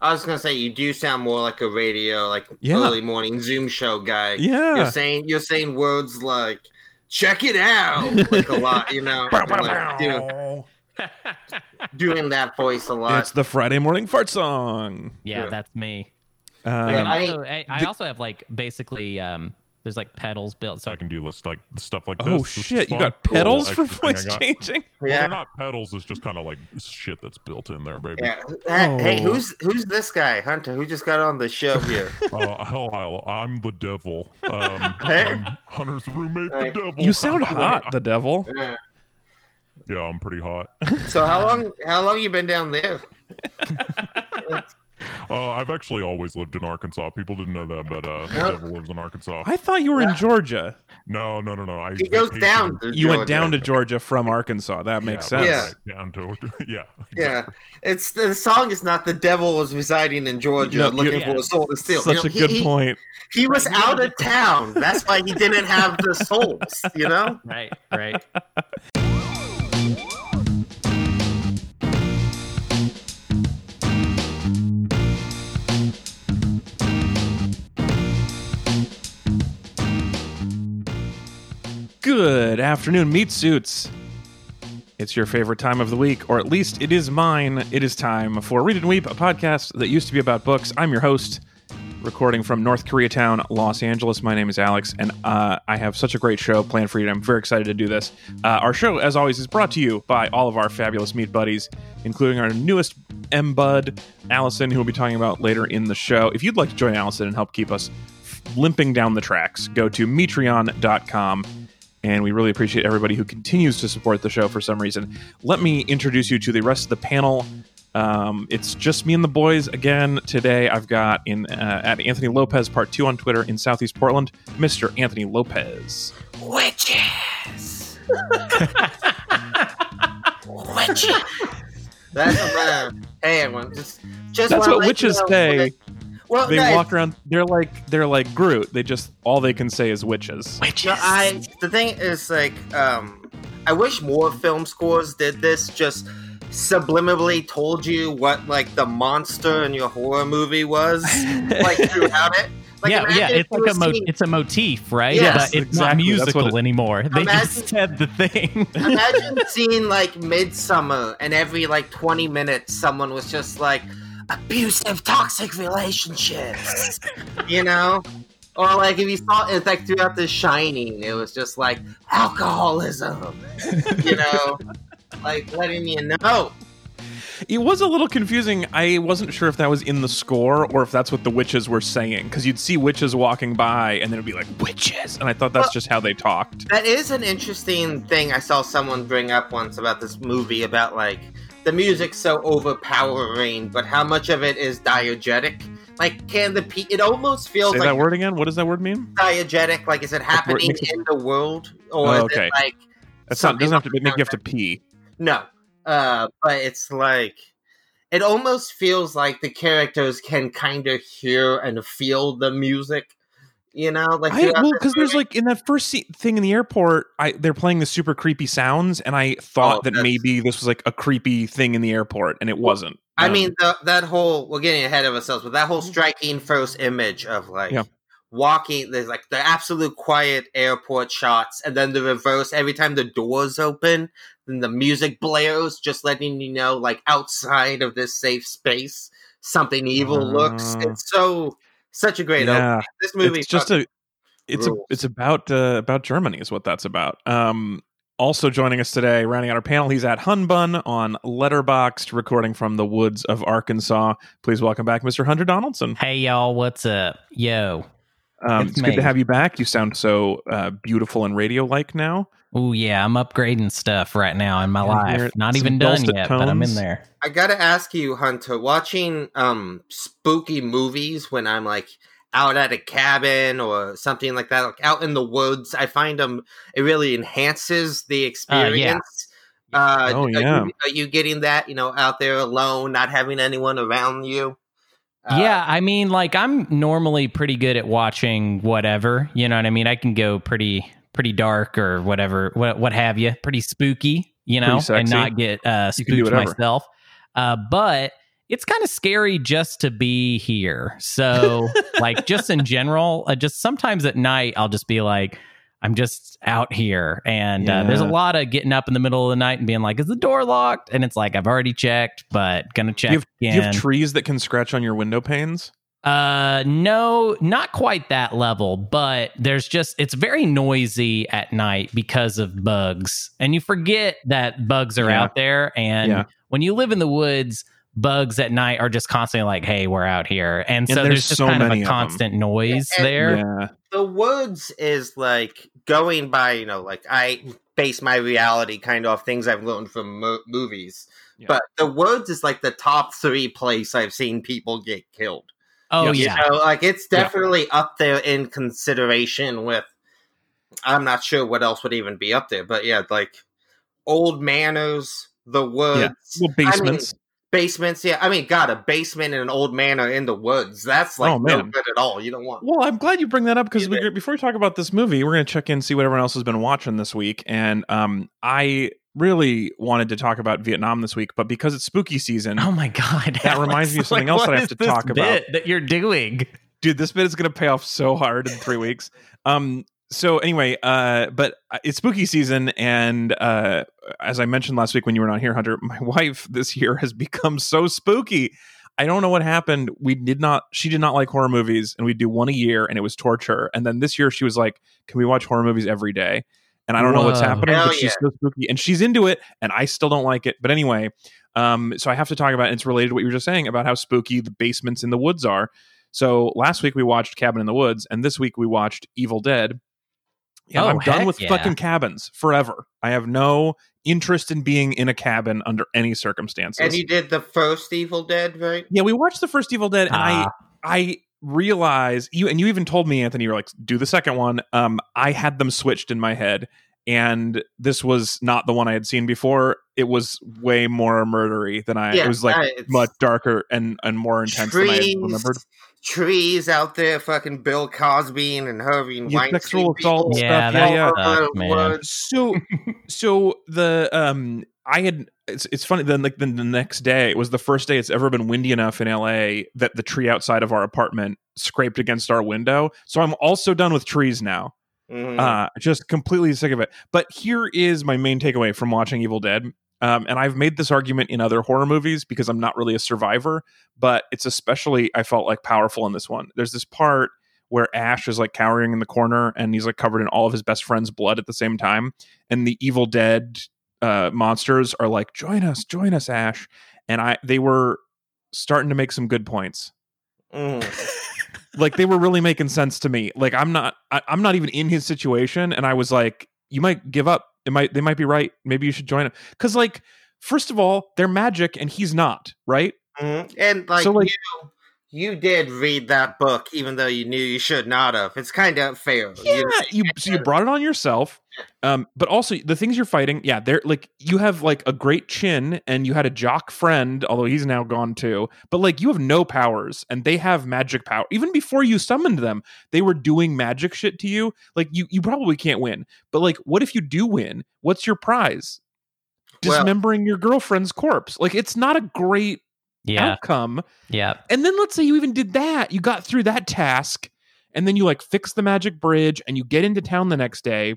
I was gonna say you do sound more like a radio, like Yeah. early morning Zoom show guy. Yeah. You're saying you're saying words like "check it out" like a lot, you know, like, doing, doing that voice a lot. It's the Friday morning fart song. Yeah, Yeah. that's me. Um, And I- also, I, I also have like basically um there's like pedals built so I can do list like stuff like this. oh This shit! You got pedals Cool. for Extra voice got. changing. Well, yeah. they're not pedals. It's just kind of like shit that's built in there, baby. Yeah. Hey, hey, Oh. who's who's this guy, Hunter? Who just got on the show here? Uh, hell, I'll- I'm the devil. Um, Hey. I'm Hunter's roommate, Hey. the devil. You sound hot, the devil. Yeah. Yeah, I'm pretty hot. so how long how long you been down there? Uh, I've actually always lived in Arkansas. People didn't know that, but uh, the devil lives in Arkansas. I thought you were in Georgia. No, no, no, no. I He goes vacationed- down. To You went Georgia. down to Georgia from Arkansas. That makes Yeah, sense. Yeah. right, down to yeah. Yeah, it's the song is not the devil was residing in Georgia No, looking you- for a soul to steal. Such You know, a he- good he, point. He was out of town. That's why he didn't have the souls. You know. right, right. Good afternoon, meat suits. It's your favorite time of the week, or at least it is mine. It is time for Read and Weep, a podcast that used to be about books. I'm your host, recording from North Koreatown, Los Angeles. My name is Alex, and uh, I have such a great show planned for you. I'm very excited to do this. Uh, our show, as always, is brought to you by all of our fabulous meat buddies, including our newest M Bud, Allison, who we'll be talking about later in the show. If you'd like to join Allison and help keep us limping down the tracks, go to metreon.com. And we really appreciate everybody who continues to support the show for some reason. Let me introduce you to the rest of the panel. Um, it's just me and the boys again today. I've got in uh, at Anthony Lopez Part Two on Twitter in Southeast Portland, Mr. Anthony Lopez. Witches. Witches. That's what uh, hey everyone. Just just That's what let you witches know say. That- Well, They no, walk around. They're like they're like Groot. They just all they can say is witches. No, I the thing is like um I wish more film scores did this just subliminally told you what like the monster in your horror movie was like throughout it. Like, yeah, yeah, it's like a mo- it's a motif, right? Yes, but it's not exactly. That's what musical it- anymore. They Imagine- just said the thing. Imagine seeing like Midsummer, and every like twenty minutes, someone was just like abusive, toxic relationships, you know, or like if you saw it's like throughout The Shining, it was just like alcoholism, you know, like letting you know. It was a little confusing. I wasn't sure if that was in the score or if that's what the witches were saying because you'd see witches walking by and then it'd be like witches, and I thought that's Well- just how they talked. That is an interesting thing I saw someone bring up once about this movie about like the music's so overpowering, but how much of it is diegetic? Like, can the pe- it almost feels Say like that word again. What does that word mean? diegetic? Like, is it happening it- in the world, or Oh, is okay. it like That's not doesn't have to make you have to pee. No, uh, but it's like it almost feels like the characters can kind of hear and feel the music. You know, like I well because there's like in that first se- thing in the airport, I they're playing the super creepy sounds, and I thought Oh, that maybe this was like a creepy thing in the airport, and it wasn't. I Um, mean, the, that whole we're getting ahead of ourselves, but that whole striking first image of like Yeah. walking, there's like the absolute quiet airport shots, and then the reverse every time the doors open, then the music blares, just letting you know, like outside of this safe space, something evil looks. Uh, It's so such a great yeah, opening. This movie, it's just a it's a, it's about uh, about Germany is what that's about. Um, also joining us today, rounding out our panel, he's at Hunbun on Letterboxd, recording from the woods of Arkansas. Please welcome back, Mr. Hunter Donaldson. hey y'all, what's up? Yo. Um, It's it's good to have you back. You sound so uh, beautiful and radio like now. Oh yeah, I'm upgrading stuff right now in my Yeah, life. Not even done dulcet yet, but I'm in there. I gotta ask you, Hunter, watching um spooky movies when I'm like out at a cabin or something like that, like out in the woods, I find them it really enhances the experience. Uh, Oh, are yeah. You, are you getting that? You know, out there alone, not having anyone around you. Uh, yeah, I mean, like I'm normally pretty good at watching whatever. You know what I mean? I can go pretty pretty dark or whatever, what what have you, pretty spooky. You know, and not get uh, spooked myself. Uh, but it's kind of scary just to be here. So, like, just in general, uh, just sometimes at night, I'll just be like, I'm just out here. And uh, there's a lot of getting up in the middle of the night and being like, is the door locked? And it's like, I've already checked, but gonna check you, have, do you again. have trees that can scratch on your window panes? Uh, no, not quite that level, but there's just it's very noisy at night because of bugs, and you forget that bugs are Yeah. out there. And Yeah. when you live in the woods, bugs at night are just constantly like, "Hey, we're out here," and, And so there's there's, just so kind of a of 'em. constant noise And- there. Yeah. the woods is like going by you know like i base my reality kind of off things i've learned from mo- movies Yeah. but the woods is like the top three place i've seen people get killed Oh Yes. yeah, you know like it's Yeah. definitely up there in consideration with i'm not sure what else would even be up there but yeah like old manors the woods Well, I mean, basements. basements yeah i mean god a basement and an old manor in the woods that's like Oh, no man. good at all you don't want Well, I'm glad you bring that up because Yeah. we, before we talk about this movie, we're going to check in see what everyone else has been watching this week. And um, I really wanted to talk about Vietnam this week, but because it's spooky season, Oh my god, That reminds me of something else that I have to this talk about. that you're doing. dude, this bit is going to pay off so hard in three weeks. Um, so anyway, uh, but it's spooky season, and uh, as I mentioned last week when you were not here, Hunter, my wife this year has become so spooky. I don't know what happened. We did not. She did not like horror movies, and we'd do one a year, and it was torture. And then this year, she was like, "Can we watch horror movies every day?" And I don't know what's happening, Hell but she's yeah. so spooky, and she's into it, and I still don't like it. But anyway, um, so I have to talk about. And it's related to what you were just saying about how spooky the basements in the woods are. So last week we watched Cabin in the Woods, and this week we watched Evil Dead. And Oh, I'm done with yeah. fucking cabins forever. I have no interest in being in a cabin under any circumstances. and you did the first evil dead right yeah, we watched the first Evil Dead, and I Ah. I realize you and you even told me, Anthony, you're like, do the second one. Um, I had them switched in my head, and this was not the one I had seen before. It was way more murdery than I. Yeah, it was like uh, much darker and and more intense than I had remembered. Trees out there, fucking Bill Cosby and Harvey and Yeah, Weinstein. sexual assault people Yeah, stuff. that Yeah, yeah. all over sucks, the man. so so the um i had it's, it's funny then like then the next day it was the first day it's ever been windy enough in la that the tree outside of our apartment scraped against our window so i'm also done with trees now Mhm. uh just completely sick of it but here is my main takeaway from watching evil dead um, and I've made this argument in other horror movies because I'm not really a survivor, but it's especially I felt like powerful in this one. There's this part where Ash is like cowering in the corner and he's like covered in all of his best friend's blood at the same time, and the Evil Dead uh, monsters are like, "Join us, join us, Ash!" And I they were starting to make some good points. Mhm. like they were really making sense to me. Like I'm not I, I'm not even in his situation, and I was like, you might give up. It might they might be right. Maybe you should join him because like first of all, they're magic and he's not right. Mhm. And like, So, like- you, you did read that book, even though you knew you should not have. It's kind of fair. Yeah, you know? you so you brought it on yourself. Um, but also the things you're fighting, yeah, they're like you have like a great chin and you had a jock friend, although he's now gone too. But like you have no powers and they have magic power. Even before you summoned them, they were doing magic shit to you. Like you you probably can't win. But like what if you do win? What's your prize? Well- Dismembering your girlfriend's corpse. Like it's not a great Yeah, outcome. yeah. And then let's say you even did that. You got through that task and then you like fix the magic bridge and you get into town the next day.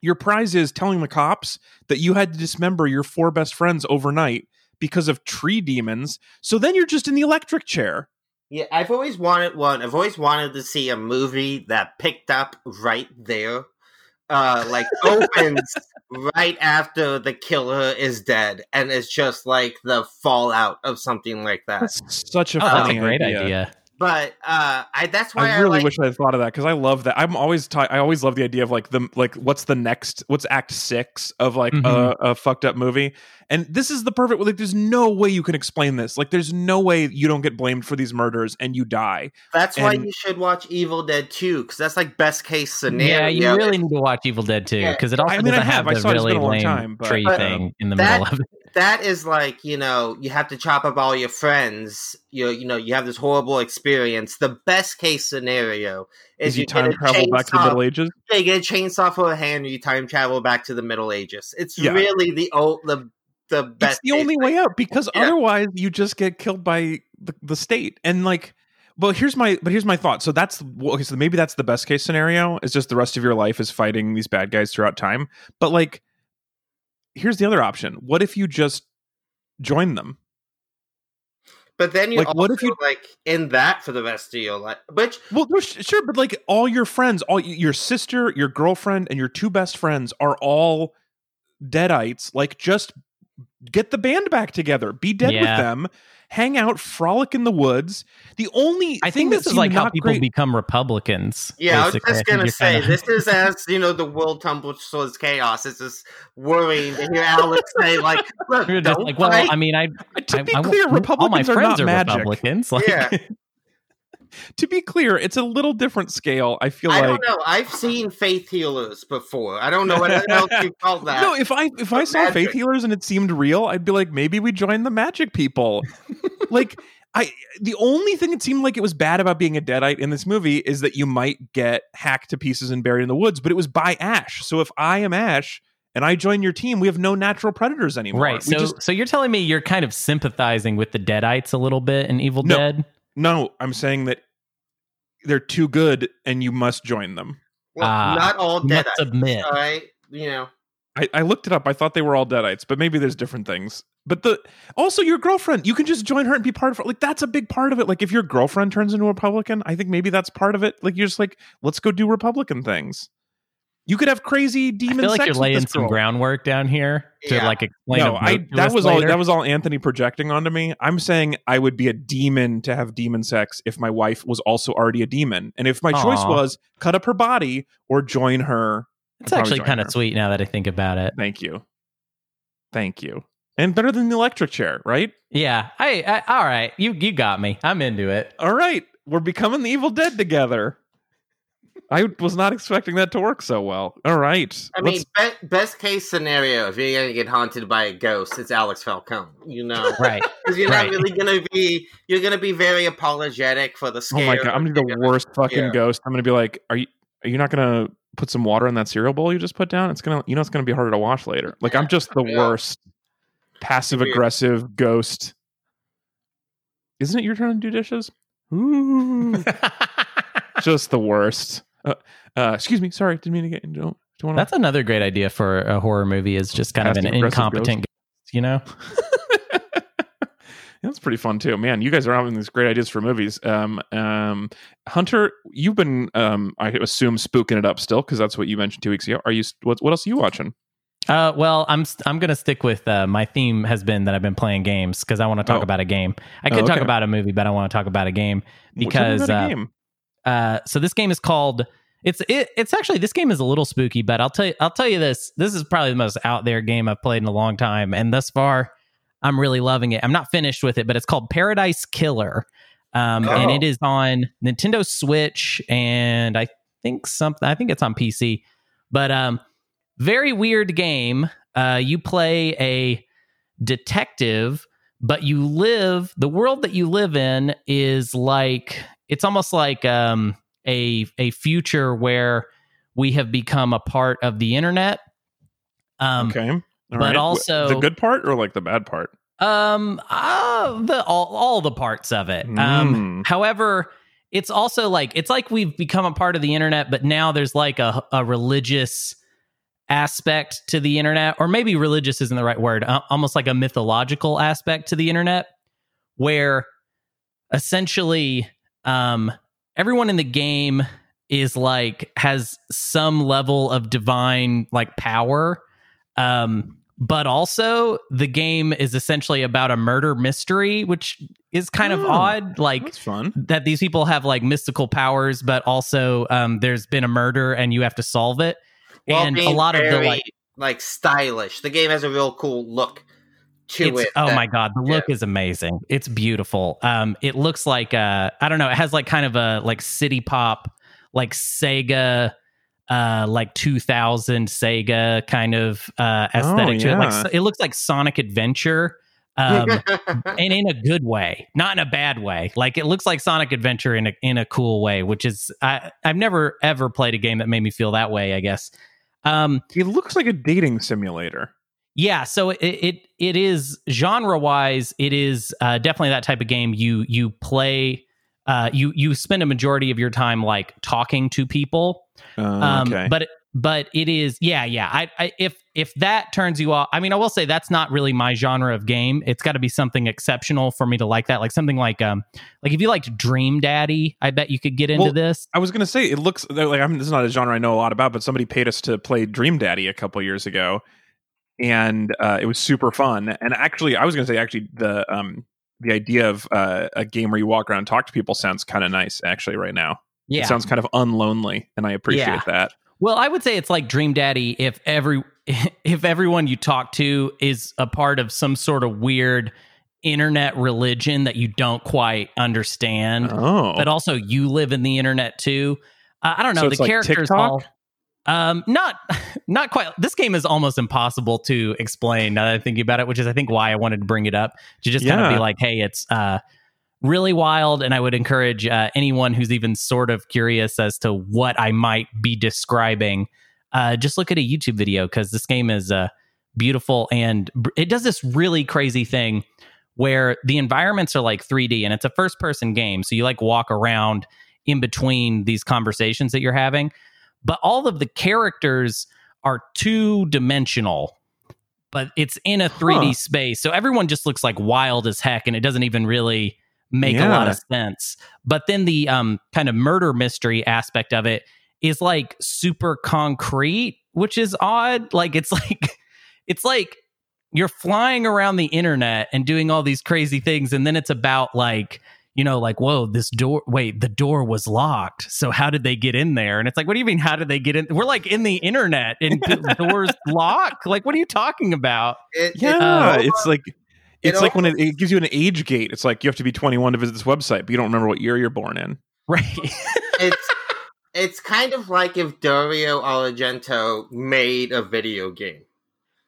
Your prize is telling the cops that you had to dismember your four best friends overnight because of tree demons. So then you're just in the electric chair. Yeah, I've always wanted one. I've always wanted to see a movie that picked up right there. Uh, like opens right after the killer is dead, and it's just like the fallout of something like that. That's such a Oh, that's funny a great idea. But uh, I that's why I I, really like, wish I had thought of that because I love that. I'm always t- I always love the idea of like the like what's the next what's Act Six of like Mhm. a, a fucked up movie, and this is the perfect. Like, there's no way you can explain this. Like, there's no way you don't get blamed for these murders and you die. That's why you should watch Evil Dead 2 because that's like best case scenario. Yeah, you really need to watch Evil Dead 2 Yeah. because it also I mean, doesn't have. have, I the saw really been a long lame time, but- tree But thing in the that- middle of it. That is like you know you have to chop up all your friends. You you know you have this horrible experience. The best case scenario is, Is you time travel back to the Middle Ages? You get a chainsaw for a hand, and you time travel back to the Middle Ages. It's Yeah. really the old the the best. it's the only way out because Yeah. otherwise you just get killed by the, the state and like Well, here's my but here's my thought so that's okay so maybe that's the best case scenario is just the rest of your life is fighting these bad guys throughout time but like here's the other option. What if you just join them? But then you Like, also what if you- like in that for the rest of your life, which well sure but like all your friends all your sister your girlfriend and your two best friends are all deadites like just get the band back together. Be dead with them hang out frolic in the woods the only I thing think this is like how people great- become Republicans. yeah, I was just gonna say kinda- this is as you know the world tumbles towards chaos. It's just worrying to hear Alex say like, "Look, You're just don't like, well. I mean, I to I- be I- clear all my republicans are not are magic Republicans. Like, Yeah. To be clear it's a little different scale i feel I like I don't know. I've seen faith healers before. I don't know what else you call that. no if i if i saw faith healers and it seemed real i'd be like maybe we join the magic people like I the only thing that seemed like it was bad about being a deadite in this movie is that you might get hacked to pieces and buried in the woods, but it was by Ash. So if I am Ash and I join your team, we have no natural predators anymore. right. We So, just so you're telling me you're kind of sympathizing with the Deadites a little bit in Evil No. Dead? No, I'm saying that they're too good and you must join them. Well, Ah, not all Must deadites. submit. All right, you know. I, I looked it up. I thought they were all deadites, but maybe there's different things. But the also your girlfriend, you can just join her and be part of it. Like that's a big part of it. Like if your girlfriend turns into a Republican, I think maybe that's part of it. Like you're just like, let's go do Republican things. You could have crazy demon. I feel like sex you're laying some girl. groundwork down here to Yeah. like explain. No, a I vote to that us was all that was all Anthony projecting onto me. I'm saying I would be a demon to have demon sex if my wife was also already a demon, and if my choice was cut up her body or join her. It's I'd actually kind of sweet now that I think about it. Thank you, thank you, and better than the electric chair, right? Yeah. I, I all right. You you got me. I'm into it. All right, we're becoming the Evil Dead together. I was not expecting that to work so well. All right, I let's- mean, be- best case scenario, if you're gonna get haunted by a ghost, it's Alex Falcone. You know, Right. because you're Right. not really gonna be. You're gonna be very apologetic for the oh my god, I'm gonna be the worst fucking yeah. ghost. I'm gonna be like, are you are you not gonna put some water in that cereal bowl you just put down? It's gonna, you know, it's gonna be harder to wash later. Like I'm just the Yeah. worst passive aggressive ghost. Isn't it your turn to do dishes? Ooh, just the worst. Uh, uh, excuse me, sorry, didn't mean to get into. Do you want That's another great idea for a horror movie. Is just kind of an incompetent, ghost, you know. That's pretty fun too, man. You guys are having these great ideas for movies. Um, um, Hunter, you've been, um, I assume, spooking it up still because that's what you mentioned two weeks ago. Are you? What, what else are you watching? Uh, well, I'm I'm gonna stick with uh, my theme has been that I've been playing games because I want to talk Oh. about a game. I Oh, could talk about a movie, but I want to talk about a game Well, tell me because a uh, game. uh, so this game is called it's it, it's actually this game is a little spooky, but I'll tell you I'll tell you this this is probably the most out there game I've played in a long time, and thus far I'm really loving it. I'm not finished with it, but it's called Paradise Killer, um, and Oh. it is on Nintendo Switch, and I think something I think it's on PC, but um, very weird game. Uh, you play a detective, but you live the world that you live in is like it's almost like um, a a future where we have become a part of the internet. Um, okay, All but right. Also- the good part or like the bad part? um, uh, the all all the parts of it. Um, Mm. however, it's also like it's like we've become a part of the internet, but now there's like a a religious aspect to the internet, or maybe religious isn't the right word. Uh, almost like a mythological aspect to the internet, where essentially um, everyone in the game is like has some level of divine like power um but also the game is essentially about a murder mystery which is kind of Oh, odd like That's fun. that these people have like mystical powers but also um there's been a murder and you have to solve it While and a being lot of the like like stylish. The game has a real cool look to it's, it. oh that- my god the look is amazing. It's beautiful. Um it looks like uh i don't know it has like kind of a like city pop like sega uh like 2000 sega kind of uh aesthetic to it. Like it looks like sonic adventure um and in a good way not in a bad way. Like it looks like sonic adventure in a in a cool way which is i i've never ever played a game that made me feel that way i guess. Um It looks like a dating simulator. Yeah, so it it, it is genre wise, it is uh, definitely that type of game. You you play, uh, you you spend a majority of your time like talking to people. Uh, Um, okay. But but it is yeah yeah. I, I if if that turns you off, I mean, I will say that's not really my genre of game. It's got to be something exceptional for me to like that. Like something like um like if you liked Dream Daddy, I bet you could get into Well, this. I was gonna say it looks like I mean this is not a genre I know a lot about, but somebody paid us to play Dream Daddy a couple years ago, and uh, it was super fun. And actually, I was gonna say actually the um the idea of uh, a game where you walk around and talk to people sounds kind of nice actually right now. Yeah. It sounds kind of unlonely, and I appreciate Yeah. that. Well, I would say it's like Dream Daddy if every if everyone you talk to is a part of some sort of weird internet religion that you don't quite understand, Oh, but also you live in the internet too. Uh, I don't know. So the like characters TikTok? all um not not quite. This game is almost impossible to explain now that I'm thinking about it, which is I think why I wanted to bring it up to just kind of be like, hey, it's uh really wild and i would encourage uh, anyone who's even sort of curious as to what i might be describing uh, just look at a youtube video because this game is uh, beautiful and it does this really crazy thing where the environments are like 3d and it's a first person game so you like walk around in between these conversations that you're having but all of the characters are two dimensional but it's in a 3d Huh. space so everyone just looks like wild as heck and it doesn't even really make a lot of sense. But then the um kind of murder mystery aspect of it is like super concrete which is odd. Like it's like it's like you're flying around the internet and doing all these crazy things and then it's about like you know like whoa this door wait the door was locked so how did they get in there and it's like what do you mean how did they get in we're like in the internet and doors lock like what are you talking about It, it- yeah, uh, it's like. it It's like when it, it gives you an age gate. It's like you have to be 21 to visit this website, but you don't remember what year you're born in. right it's it's kind of like if Dario Argento made a video game.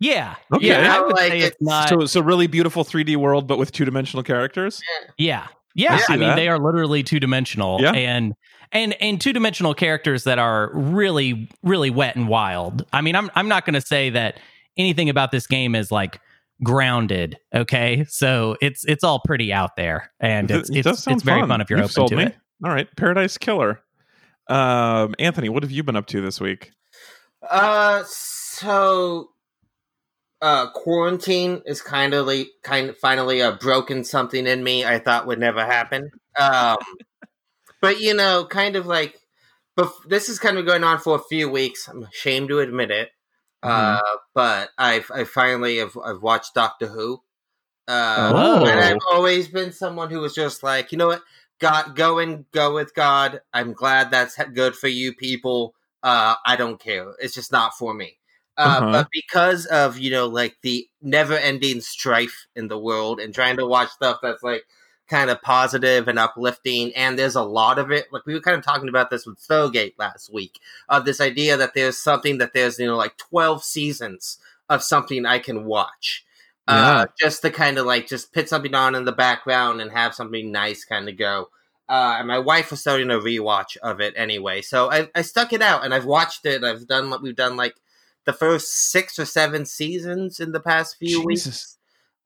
yeah Okay. yeah i would like, say it's it's- not so, so really beautiful 3D world, but with two dimensional characters. Yeah. Yeah. See I, mean, they are literally two dimensional Yeah. and and and two dimensional characters that are really, really wet and wild. I mean, I'm I'm not gonna say that anything about this game is like grounded. Okay. So it's it's all pretty out there. And it's it it's, does sound it's very fun. fun if you're You've open sold to me. it. All right, Paradise Killer. Um, Anthony, what have you been up to this week? Uh, so uh, quarantine is kind of like, kind of finally uh, broken something in me I thought would never happen. Um, but you know, kind of like, but this is kind of going on for a few weeks. I'm ashamed to admit it. Uh, but I've I finally have I've watched Doctor Who. Uh, Oh. and I've always been someone who was just like, you know what, God, go and go with God. I'm glad that's good for you people. Uh, I don't care. It's just not for me. Uh, Uh-huh. But because of you know like the never-ending strife in the world and trying to watch stuff that's like kind of positive and uplifting, and there's a lot of it. Like we were kind of talking about this with Stargate last week of this idea that there's something that there's you know like 12 seasons of something I can watch. Uh, just to kind of like just put something on in the background and have something nice kind of go. Uh, and my wife was starting a rewatch of it anyway, so I, I stuck it out and I've watched it. I've done what we've done like the first six or seven seasons in the past few weeks.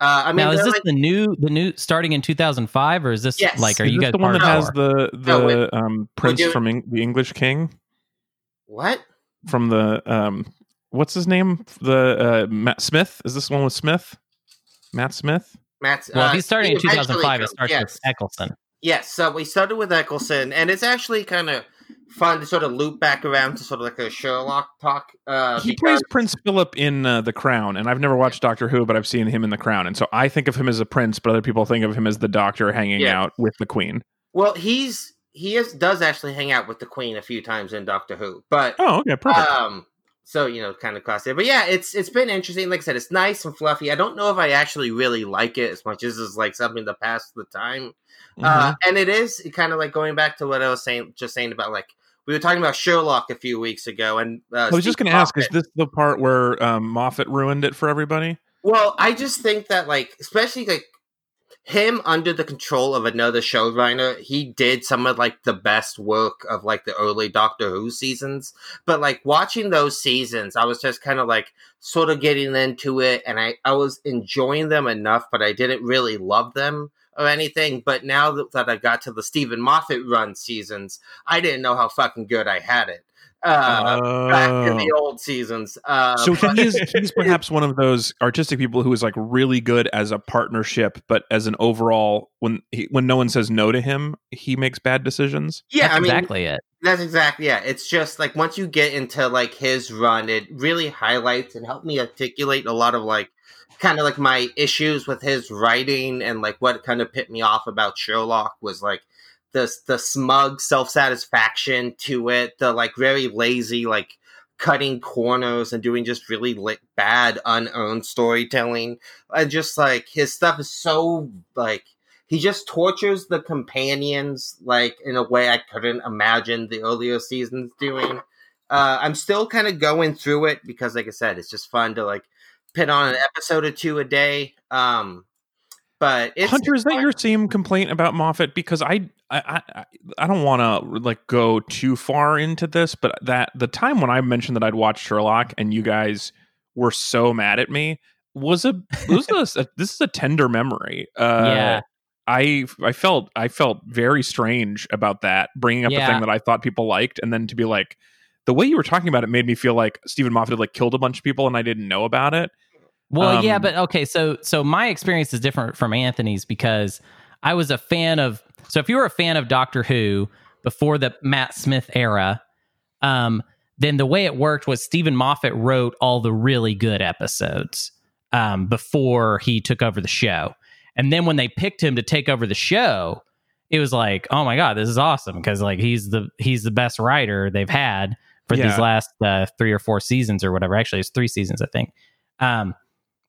Uh, I mean, now is this like- the new the new starting in 2005 or is this Yes. like are Is you this guys the one that has the the No, um, prince from Eng- the English King what? from the um, what's his name? The uh, Matt Smith. Is this one with Smith? Matt Smith. Matt's, well uh, if he's starting in he eventually 2005 it starts yes. with eccleston Yes, so we started with Eccleston, and it's actually kind of fun to sort of loop back around to sort of like a Sherlock talk. Uh, he because- plays Prince Philip in uh, The Crown, and I've never watched Doctor Who, but I've seen him in The Crown, and so I think of him as a prince, but other people think of him as the Doctor hanging Yeah. out with the Queen. well, he's he is does actually hang out with the Queen a few times in Doctor Who, but Oh, okay, perfect. um, so you know, kind of cross there. But yeah, it's it's been interesting. Like I said, it's nice and fluffy. I don't know if I actually really like it as much as it's like something to pass the time. Mm-hmm. Uh, and it is kind of like going back to what I was saying, just saying about like we were talking about Sherlock a few weeks ago, and uh, I was just going to ask: Is this the part where um, Moffat ruined it for everybody? Well, I just think that like, especially like, him under the control of another showrunner, he did some of like the best work of like the early Doctor Who seasons. But like watching those seasons, I was just kind of like sort of getting into it and I, I was enjoying them enough, but I didn't really love them or anything. But now that, that I got to the Steven Moffat run seasons, I didn't know how fucking good I had it. Uh, back in the Oh. old seasons. Uh, so but- he is he's perhaps one of those artistic people who is like really good as a partnership, but as an overall, when he, when no one says no to him, he makes bad decisions. yeah, That's I mean, exactly it. That's exactly yeah. It's just like once you get into like his run, it really highlights and helped me articulate a lot of like kind of like my issues with his writing and like what kind of put me off about Sherlock was like the the smug self satisfaction to it, the like very lazy like cutting corners and doing just really li- bad unearned storytelling. And just like his stuff is so like he just tortures the companions like in a way I couldn't imagine the earlier seasons doing. Uh, I'm still kind of going through it because, like I said, it's just fun to like put on an episode or two a day. Um, but it's Hunter, is that your same complaint about Moffat? Because I I I, I don't want to like go too far into this, but that the time when I mentioned that I'd watched Sherlock and you guys were so mad at me was a was a, this is a tender memory. Uh, Yeah. I I felt I felt very strange about that bringing up the Yeah. thing that I thought people liked, and then to be like, the way you were talking about it made me feel like Steven Moffat had like killed a bunch of people and I didn't know about it. Well, yeah, Um, but okay, so so my experience is different from Anthony's because I was a fan of so if you were a fan of Doctor Who before the Matt Smith era, um, then the way it worked was Steven Moffat wrote all the really good episodes um, before he took over the show. And then when they picked him to take over the show, it was like, oh my god, this is awesome because like he's the he's the best writer they've had for Yeah. these last uh, three or four seasons or whatever. Actually, it's three seasons, I think. Um,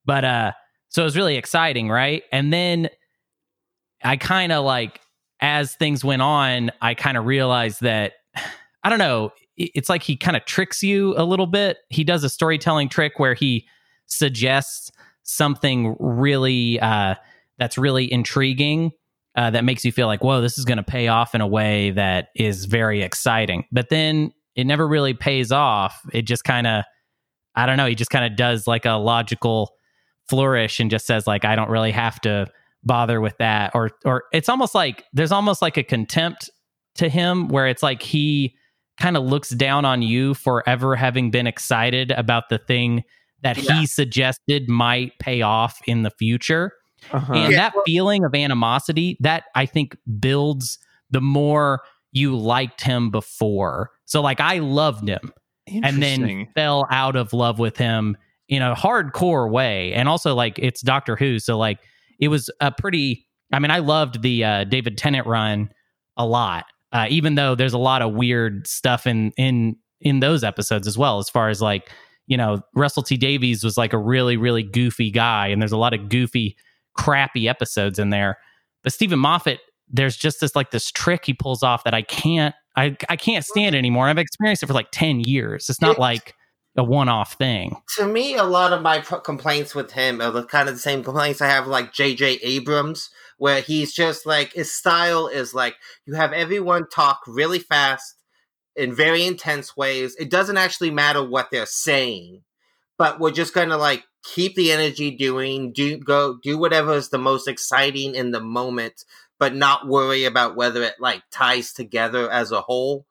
but uh, so it was really exciting, right? And then I kind of like as things went on, I kind of realized that I don't know. It's like he kind of tricks you a little bit. He does a storytelling trick where he suggests something really uh, that's really intriguing uh, that makes you feel like, whoa, this is going to pay off in a way that is very exciting. But then it never really pays off. It just kind of, I don't know, he just kind of does like a logical flourish and just says like, I don't really have to bother with that. Or, or it's almost like there's almost like a contempt to him where it's like he kind of looks down on you for ever having been excited about the thing that Yeah. he suggested might pay off in the future. Uh-huh. And Yeah, that feeling of animosity, that I think builds the more you liked him before. So, like, I loved him and then fell out of love with him in a hardcore way. And also, like, it's Doctor Who. So, like, it was a pretty, I mean, I loved the uh, David Tennant run a lot, uh, even though there's a lot of weird stuff in, in, in those episodes as well, as far as like, you know, Russell T Davies was like a really, really goofy guy, and there's a lot of goofy, crappy episodes in there. But Steven Moffat, there's just this like this trick he pulls off that I can't, I, I can't stand anymore. I've experienced it for like ten years. It's not like a one-off thing. to me, a lot of my pro- complaints with him are the kind of the same complaints I have like J.J. Abrams, where he's just like his style is like you have everyone talk really fast in very intense ways. It doesn't actually matter what they're saying, but we're just gonna like keep the energy doing, do go do whatever is the most exciting in the moment, but not worry about whether it like ties together as a whole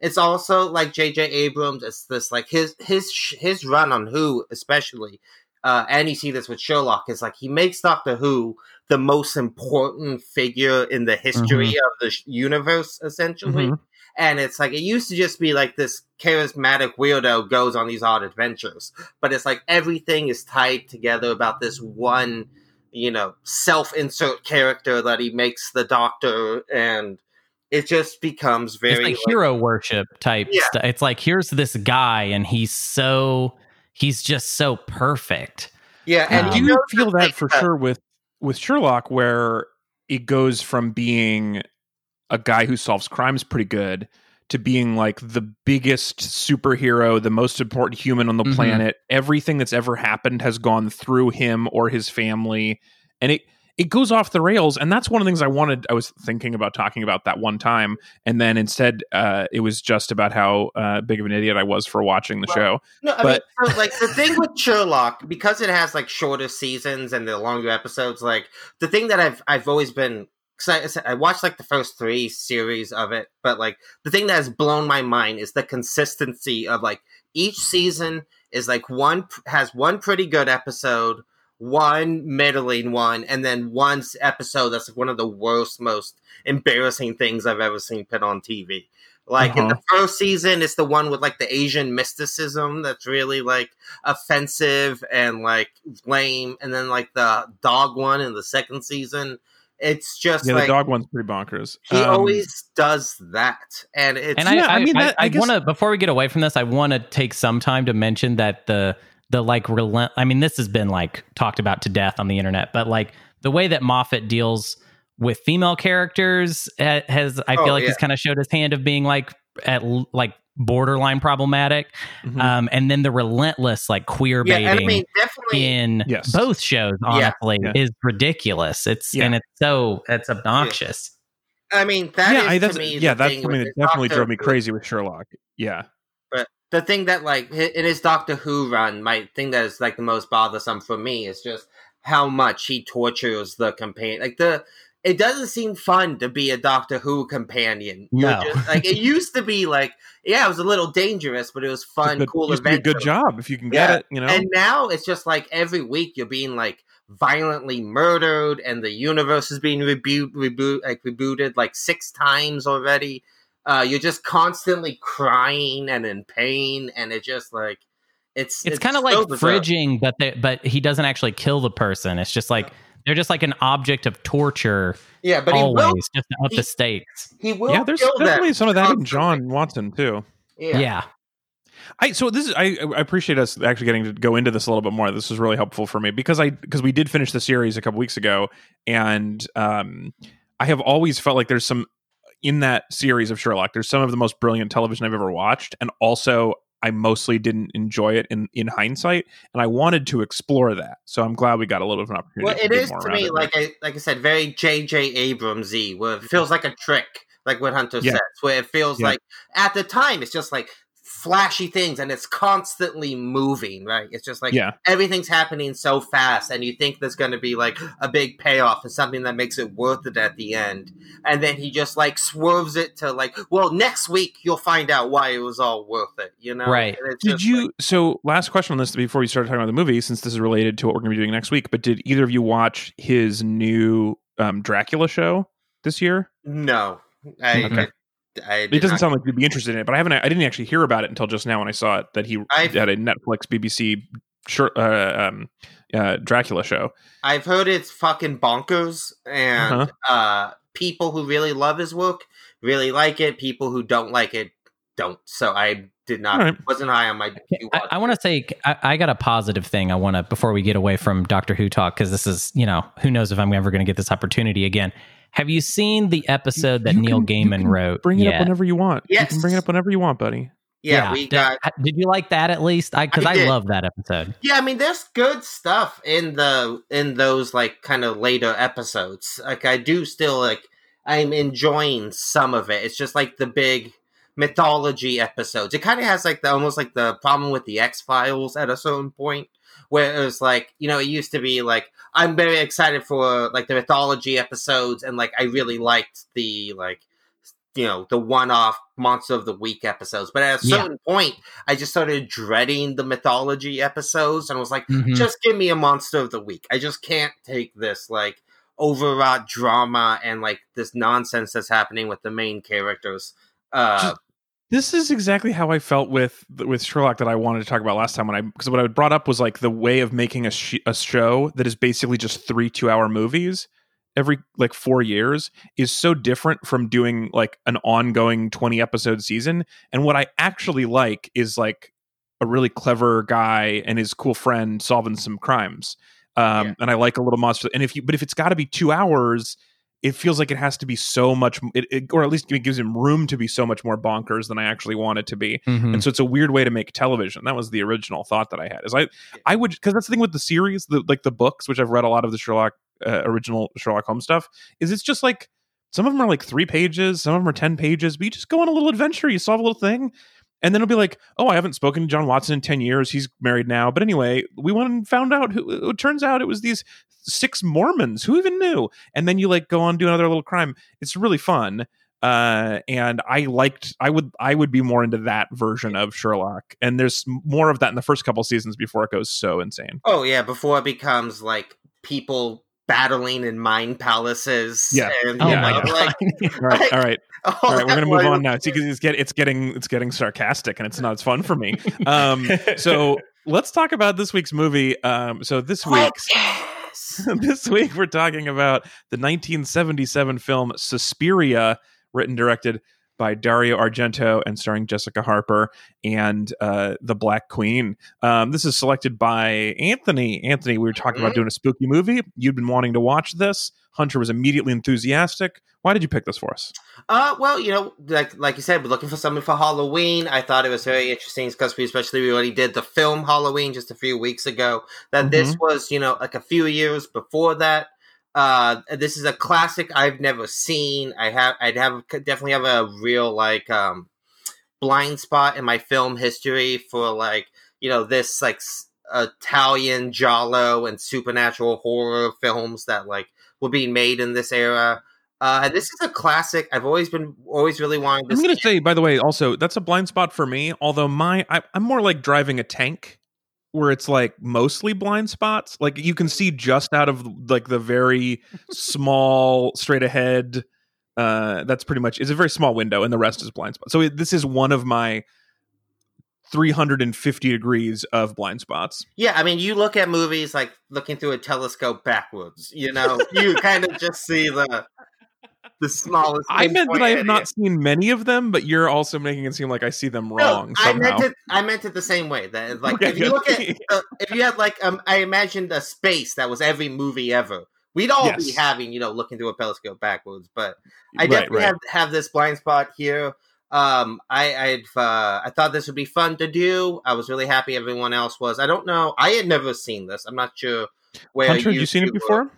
it's also like J.J. Abrams. It's this like his his his run on Who, especially, uh, and you see this with Sherlock. Is like he makes Doctor Who the most important figure in the history of the universe, essentially. Mhm. And it's like it used to just be like this charismatic weirdo goes on these odd adventures, but it's like everything is tied together about this one, you know, self-insert character that he makes the Doctor, and it just becomes very it's like, like, hero worship type Yeah. stuff. It's like here's this guy, and he's so he's just so perfect. Yeah, and Um, do you you know feel that thing for sure with with Sherlock, where it goes from being a guy who solves crimes pretty good to being like the biggest superhero, the most important human on the Mhm. planet. Everything that's ever happened has gone through him or his family, and it it goes off the rails and that's one of the things i wanted i was thinking about talking about that one time and then instead uh, it was just about how uh, big of an idiot i was for watching the Well, show. No, I But- mean, so, like the thing with Sherlock, because it has like shorter seasons and the longer episodes, like the thing that I've I've always been because I, I watched like the first three series of it, but like the thing that has blown my mind is the consistency of like each season is like one has one pretty good episode, one middling one, and then one episode that's like one of the worst, most embarrassing things I've ever seen put on TV. Like in the first season, it's the one with like the Asian mysticism that's really like offensive and like lame, and then like the dog one in the second season, it's just yeah like the dog one's pretty bonkers he Um, always does that, and it's and Yeah, I, I I, mean, I, that- I I, guess- want to before we get away from this, I want to take some time to mention that the the like relent. I mean, this has been like talked about to death on the internet, but like the way that Moffat deals with female characters has, I feel Oh, like, yeah. he's kind of showed his hand of being like at like borderline problematic, mhm. um, and then the relentless like queer yeah, baiting. and I mean definitely in Yes. both shows, honestly, Yeah. is ridiculous. It's Yeah. and it's so it's obnoxious. I mean that yeah is I, to that's me yeah that's thing something with that definitely drove me crazy with sherlock yeah But the thing that like in his Doctor Who run, my thing that is like the most bothersome for me is just how much he tortures the companion. Like the, it doesn't seem fun to be a Doctor Who companion. No. just- like it used to be. Like yeah, it was a little dangerous, but it was fun, Good- cool used to be a adventure. good job if you can get Yeah. it you know And now it's just like every week you're being like violently murdered, and the universe is being reboot, reboot, like rebooted like six times already. Uh, you're just constantly crying and in pain, and it just like it's it's, kind of like bizarre. fridging, but they, but he doesn't actually kill the person. It's just like they're just like an object of torture Yeah, but he always, will. just up he- the stakes. He will. yeah there's kill definitely them some of that in john watson too Yeah, Yeah. I so this is I, I appreciate us actually getting to go into this a little bit more. This is really helpful for me because I because we did finish the series a couple weeks ago, and um, I have always felt like there's some in that series of Sherlock. There's some of the most brilliant television I've ever watched, and also I mostly didn't enjoy it in in hindsight, and I wanted to explore that. So I'm glad we got a little bit of an opportunity. Well, it is to me like I like I said, very J.J. Abramsy, where it feels like a trick, like what Hunter Yeah. says, where it feels Yeah. like at the time it's just like flashy things and it's constantly moving, right? It's just like yeah, everything's happening so fast, and you think there's going to be like a big payoff and something that makes it worth it at the end, and then he just like swerves it to like, well, next week you'll find out why it was all worth it, you know? Right. Did you? like- so, last question on this before we start talking about the movie, since this is related to what we're going to be doing next week. But did either of you watch his new um, Dracula show this year? no, I. Okay. I It doesn't not- sound like you'd be interested in it, but I haven't. I didn't actually hear about it until just now when I saw it that he I've- had a Netflix, BBC, short, uh, um, uh, Dracula show. I've heard it's fucking bonkers, and Uh-huh. uh people who really love his work really like it. People who don't like it don't. So I did not. All right. Wasn't high on my. I, I want to say I, I got a positive thing. I want to before we get away from Doctor Who talk because this is you know who knows if I'm ever going to get this opportunity again. Have you seen the episode that You Neil can- you Gaiman can wrote? Bring it yet? up whenever you want. You Yes. can bring it up whenever you want, buddy. yeah, we Did, got. did you like that at least? I because I I, love that episode. Yeah, I mean, there's good stuff in the in those like kind of later episodes. Like I do still like. I'm enjoying some of it. It's just like the big mythology episodes. It kind of has like the almost like the problem with the X Files at a certain point, where it was like you know it used to be like I'm very excited for like the mythology episodes, and like I really liked the like you know the one-off monster of the week episodes. But at a Yeah. certain point, I just started dreading the mythology episodes, and was like, Mhm. just give me a monster of the week. I just can't take this like overwrought drama and like this nonsense that's happening with the main characters. Uh, Just- This is exactly how I felt with with Sherlock that I wanted to talk about last time when I because what I brought up was like the way of making a sh- a show that is basically just three two hour movies every like four years is so different from doing like an ongoing twenty episode season. And what I actually like is like a really clever guy and his cool friend solving some crimes. Um, Yeah. And I like a little monster. And if you but if it's got to be two hours it feels like it has to be so much it, it, or at least it gives him room to be so much more bonkers than i actually want it to be. Mhm. and so it's a weird way to make television. That was the original thought that i had is i i would because that's the thing with the series the like the books which i've read a lot of the sherlock uh, original Sherlock Holmes stuff is it's just like some of them are like three pages, some of them are ten pages, but you just go on a little adventure, you solve a little thing, and then it'll be like, oh, I haven't spoken to John Watson in ten years. He's married now, but anyway, we went and found out who. It turns out it was these six Mormons. Who even knew? And then you like go on do another little crime. It's really fun uh and i liked i would i would be more into that version of sherlock and there's more of that in the first couple seasons before it goes so insane Oh yeah, before it becomes like people battling in mine palaces. Yeah. and, Oh my know, god. like, right all right oh, all right we're gonna move on now. it's, it's, get, it's getting it's getting sarcastic and it's not as fun for me. Um so let's talk about this week's movie. Um so this week's Yes. this week we're talking about the 1977 film Suspiria, written directed by Dario Argento and starring Jessica Harper and uh, the Black Queen. Um, this is selected by Anthony. Anthony, we were talking about Mhm. doing a spooky movie. You'd been wanting to watch this. Hunter was immediately enthusiastic. Why did you pick this for us? Uh, well, you know, like like you said, we're looking for something for Halloween. I thought it was very interesting because we especially we already did the film Halloween just a few weeks ago. That this was, you know, like a few years before that. Uh, this is a classic I've never seen. I have, I'd have definitely have a real like um blind spot in my film history for like you know this like s- Italian giallo and supernatural horror films that like were being made in this era. Uh, this is a classic. I've always been always really wanted to. I'm going to say, by the way, also that's a blind spot for me. Although my, I, I'm more like driving a tank, where it's like mostly blind spots. Like you can see just out of like the very small straight ahead. Uh, that's pretty much. It's a very small window, and the rest is blind spot. So it, this is one of my 350 degrees of blind spots. Yeah, I mean, you look at movies like looking through a telescope backwards. You know, you kind of just see the the smallest. I meant that I have not seen many of them, but you're also making it seem like I see them No, wrong I somehow. meant it. I meant it the same way. That like if you look at uh, if you had like um, I imagined a space that was every movie ever. We'd all be having you know looking through a telescope backwards, but I definitely right. have have this blind spot here. Um, I I've uh, I thought this would be fun to do. I was really happy everyone else was. I don't know. I had never seen this. I'm not sure where Hunter, you seen it before? were.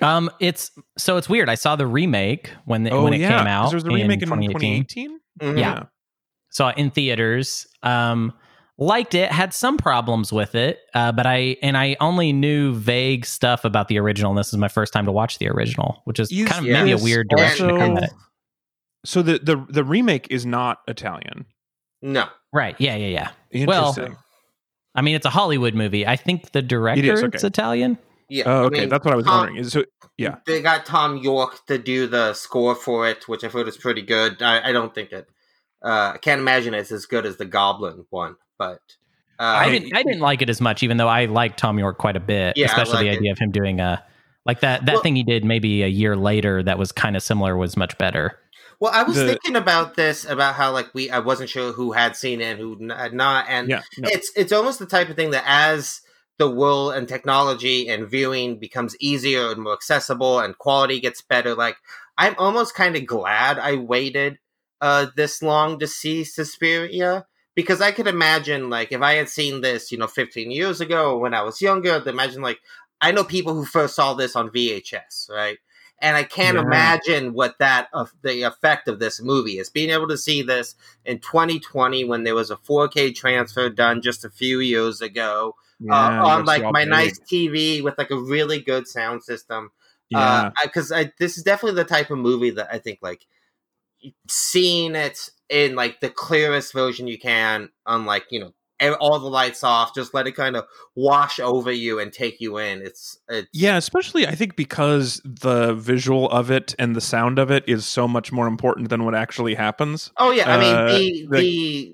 Before? Um, it's so it's weird. I saw the remake when the, oh when it yeah, came 'cause out. There was a remake in 2018. 2018. Mhm. Yeah. Saw it in theaters. Um, liked it. Had some problems with it, uh, but I and I only knew vague stuff about the original. And this is my first time to watch the original, which is Is kind of yeah. maybe a weird direction to come at it. So the, the the remake is not Italian. No. Right? Yeah, yeah, yeah. Well, Interesting. I mean, it's a Hollywood movie. I think the director is, is okay. Italian. Yeah. oh, I okay. mean, That's what I was Tom- wondering. Is so yeah. They got Thom Yorke to do the score for it, which I thought was pretty good. I, I don't think it. Uh, I can't imagine it's as good as the Goblin one, but uh, I didn't. I didn't like it as much, even though I like Thom Yorke quite a bit. Yeah, especially the like it. idea of him doing a like that. That Well- thing he did maybe a year later that was kind of similar was much better. Well, I was The- thinking about this about how like we I wasn't sure who had seen it and who had not, and Yeah. No. it's it's almost the type of thing that as the world and technology and viewing becomes easier and more accessible and quality gets better, like I'm almost kind of glad I waited uh this long to see Suspiria because I could imagine like if I had seen this, you know, 15 years ago when I was younger, I'd imagine like I know people who first saw this on VHS, right? And I can't Yeah. imagine what that of the effect of this movie is. Being able to see this in 2020 when there was a 4K transfer done just a few years ago Yeah, uh, on like my nice TV with like a really good sound system. Yeah. Because I this is definitely the type of movie that I think like seeing it in like the clearest version you can on like you know all the lights off, just let it kind of wash over you and take you in. It's it's yeah, especially I think because the visual of it and the sound of it is so much more important than what actually happens. Oh yeah, I mean Uh, the,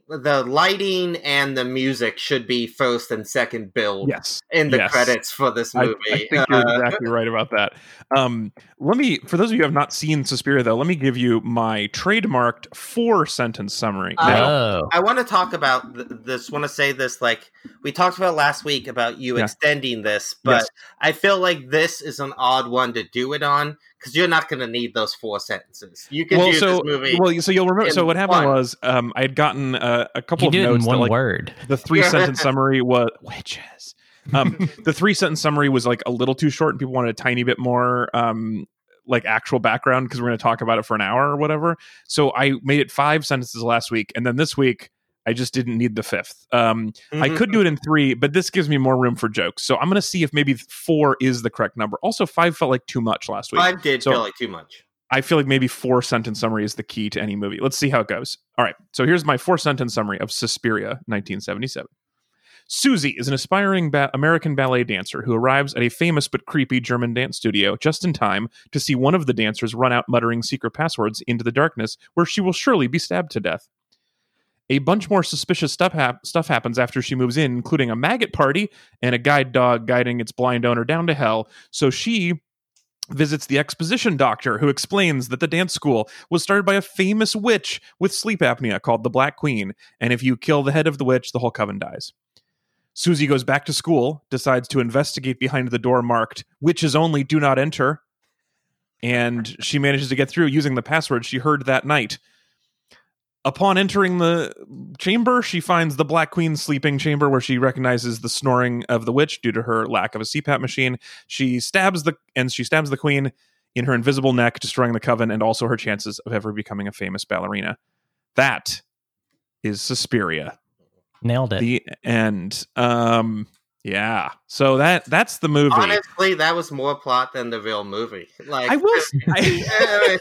the the lighting and the music should be first and second build Yes. in the yes. credits for this movie. I think you're Uh, exactly right about that. Um, let me, for those of you who have not seen Suspiria, though, let me give you my trademarked four sentence summary. I- Now, oh, I want to talk about th- this. Want to say this like we talked about last week about you Yeah. extending this, but Yes. I feel like this is an odd one to do it on because you're not going to need those four sentences. You can well, do so this movie. well, so you'll remember. So what happened one. was, um, I had gotten uh, a couple you of do it in notes that one like word. the three sentence summary was witches. Um, the three sentence summary was like a little too short, and people wanted a tiny bit more um, like actual background because we're going to talk about it for an hour or whatever. So I made it five sentences last week, and then this week I just didn't need the fifth. Um, I Mhm. could do it in three, but this gives me more room for jokes. So I'm going to see if maybe four is the correct number. Also, five felt like too much last week. Five did So- feel like too much. I feel like maybe four sentence summary is the key to any movie. Let's see how it goes. All right. So here's my four sentence summary of Suspiria, 1977. Susie is an aspiring ba- American ballet dancer who arrives at a famous but creepy German dance studio just in time to see one of the dancers run out muttering secret passwords into the darkness where she will surely be stabbed to death. A bunch more suspicious stuff, stuff happens after she moves in, including a maggot party and a guide dog guiding its blind owner down to hell. So she visits the exposition doctor who explains that the dance school was started by a famous witch with sleep apnea called the Black Queen, and if you kill the head of the witch, the whole coven dies. Susie goes back to school, decides to investigate behind the door marked "Witches only, do not enter," and she manages to get through using the password she heard that night. Upon entering the chamber, she finds the Black Queen's sleeping chamber where she recognizes the snoring of the witch due to her lack of a CPAP machine. She stabs the and she stabs the queen in her invisible neck, destroying the coven and also her chances of ever becoming a famous ballerina. That is Suspiria. Nailed it. The end. Um yeah. So that that's the movie. Honestly, that was more plot than the real movie. Like I will s- I,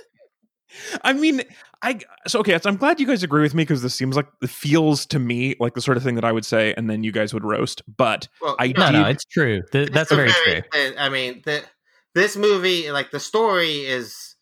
I mean, I so okay. So I'm glad you guys agree with me because this seems like it feels to me like the sort of thing that I would say, and then you guys would roast. But well, I no, no, did- it's true. Th- that's a very true. I mean, the, this movie, like the story is,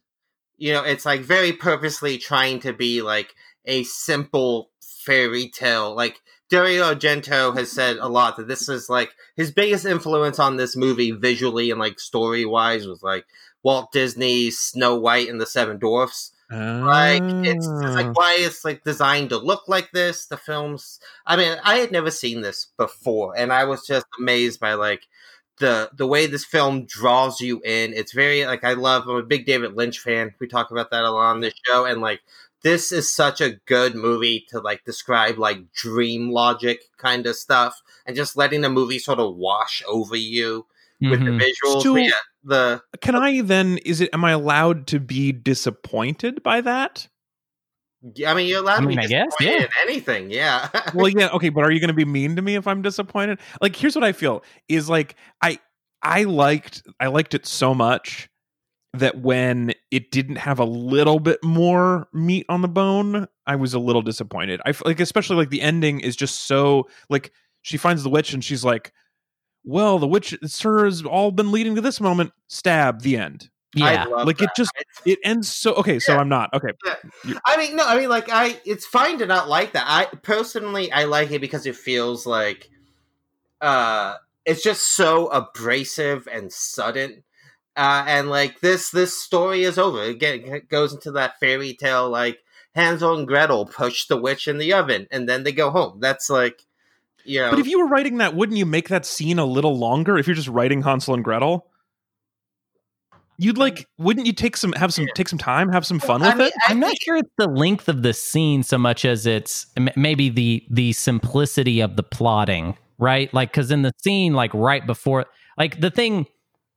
you know, it's like very purposely trying to be like a simple fairy tale. Like Dario Argento has said a lot that this is like his biggest influence on this movie visually and like story wise was like Walt Disney's Snow White and the Seven Dwarfs. Like it's, it's Ah. like why it's like designed to look like this. The films. I mean, I had never seen this before, and I was just amazed by like the the way this film draws you in. It's very like I love. I'm a big David Lynch fan. We talk about that a lot on this show, and like this is such a good movie to like describe like dream logic kind of stuff, and just letting the movie sort of wash over you with Mhm. the visuals. So- But yeah, the Can I then? Is it? Am I allowed to be disappointed by that? I mean, you're allowed I to be I guess, disappointed yeah. in anything. Yeah. well yeah okay but are you going to be mean to me if i'm disappointed like here's what i feel is like i i liked i liked it so much that when it didn't have a little bit more meat on the bone i was a little disappointed I like especially like the ending is just so like she finds the witch and she's like well the witch sir has all been leading to this moment stab the end Yeah. I love like it just it ends so okay so Yeah. i'm not okay I mean, no, I mean, like, I it's fine to not like that. I personally, I like it because it feels like, uh, it's just so abrasive and sudden, uh, and like this, this story is over. Again, it goes into that fairy tale, like Hansel and Gretel push the witch in the oven, and then they go home. That's like, you know, But if you were writing that, wouldn't you make that scene a little longer if you're just writing Hansel and Gretel? You'd like, wouldn't you take some, have some, take some time, have some fun I with mean, it? I I'm not sure it's the length of the scene so much as it's maybe the the simplicity of the plotting, right? Like because in the scene, like right before, like the thing.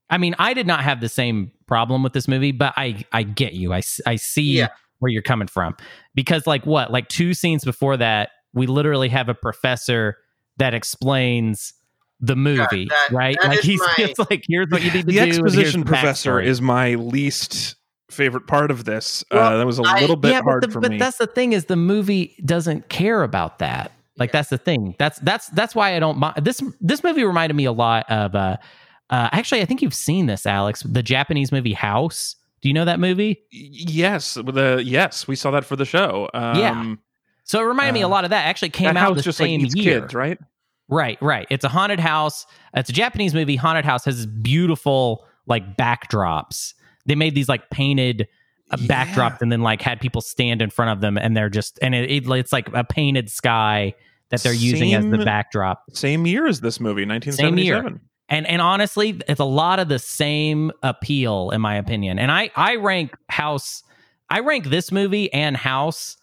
I mean, I did not have the same problem with this movie, but I I get you. I I see Yeah. where you're coming from because like what like two scenes before that, we literally have a professor that explains the movie, that- right? that like he's my- just like, here's what you need to The do. and here's exposition the professor backstory. is my least favorite part of this. uh, that was a I- little bit yeah, hard but, the, for but me. that's the thing is the movie doesn't care about that. Like that's the thing. That's that's that's why I don't mind this. This movie reminded me a lot of. uh uh, actually, I think you've seen this, Alex. The Japanese movie House. Do you know that movie? Yes, the yes, we saw that for the show. Um, Yeah. So it reminded me a Uh, lot of that. Actually, came that out house the just same eats year. kids, right? Right, right. It's a haunted house. It's a Japanese movie. Haunted house has this beautiful like backdrops. They made these like painted uh, Yeah. backdrops and then like had people stand in front of them and they're just and it, it- it's like a painted sky that they're using as the backdrop. Same year as this movie, 1977. And and honestly, it's a lot of the same appeal in my opinion. And I I rank House I rank this movie and House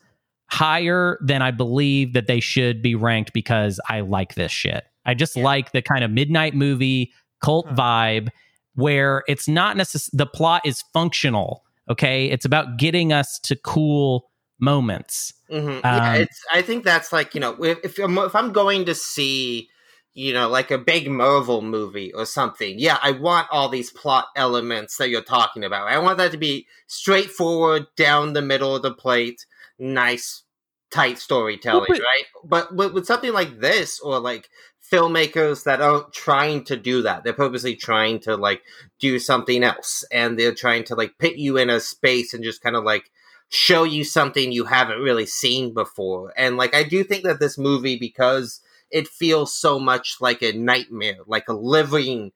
higher than I believe that they should be ranked because I like this shit. I just like the kind of midnight movie cult Huh. vibe where it's not necessarily the plot is functional. Okay, it's about getting us to cool moments. hmm yeah, Um, it's. I think that's like you know, if if I'm, if I'm going to see, you know, like a big Marvel movie or something, yeah, I want all these plot elements that you're talking about. I want that to be straightforward, down the middle of the plate, nice, tight storytelling, Well, but- right? But with, with something like this, or like filmmakers that aren't trying to do that, they're purposely trying to like do something else, and they're trying to like put you in a space and just kind of like show you something you haven't really seen before. And like I do think that this movie because it feels so much like a nightmare, like a living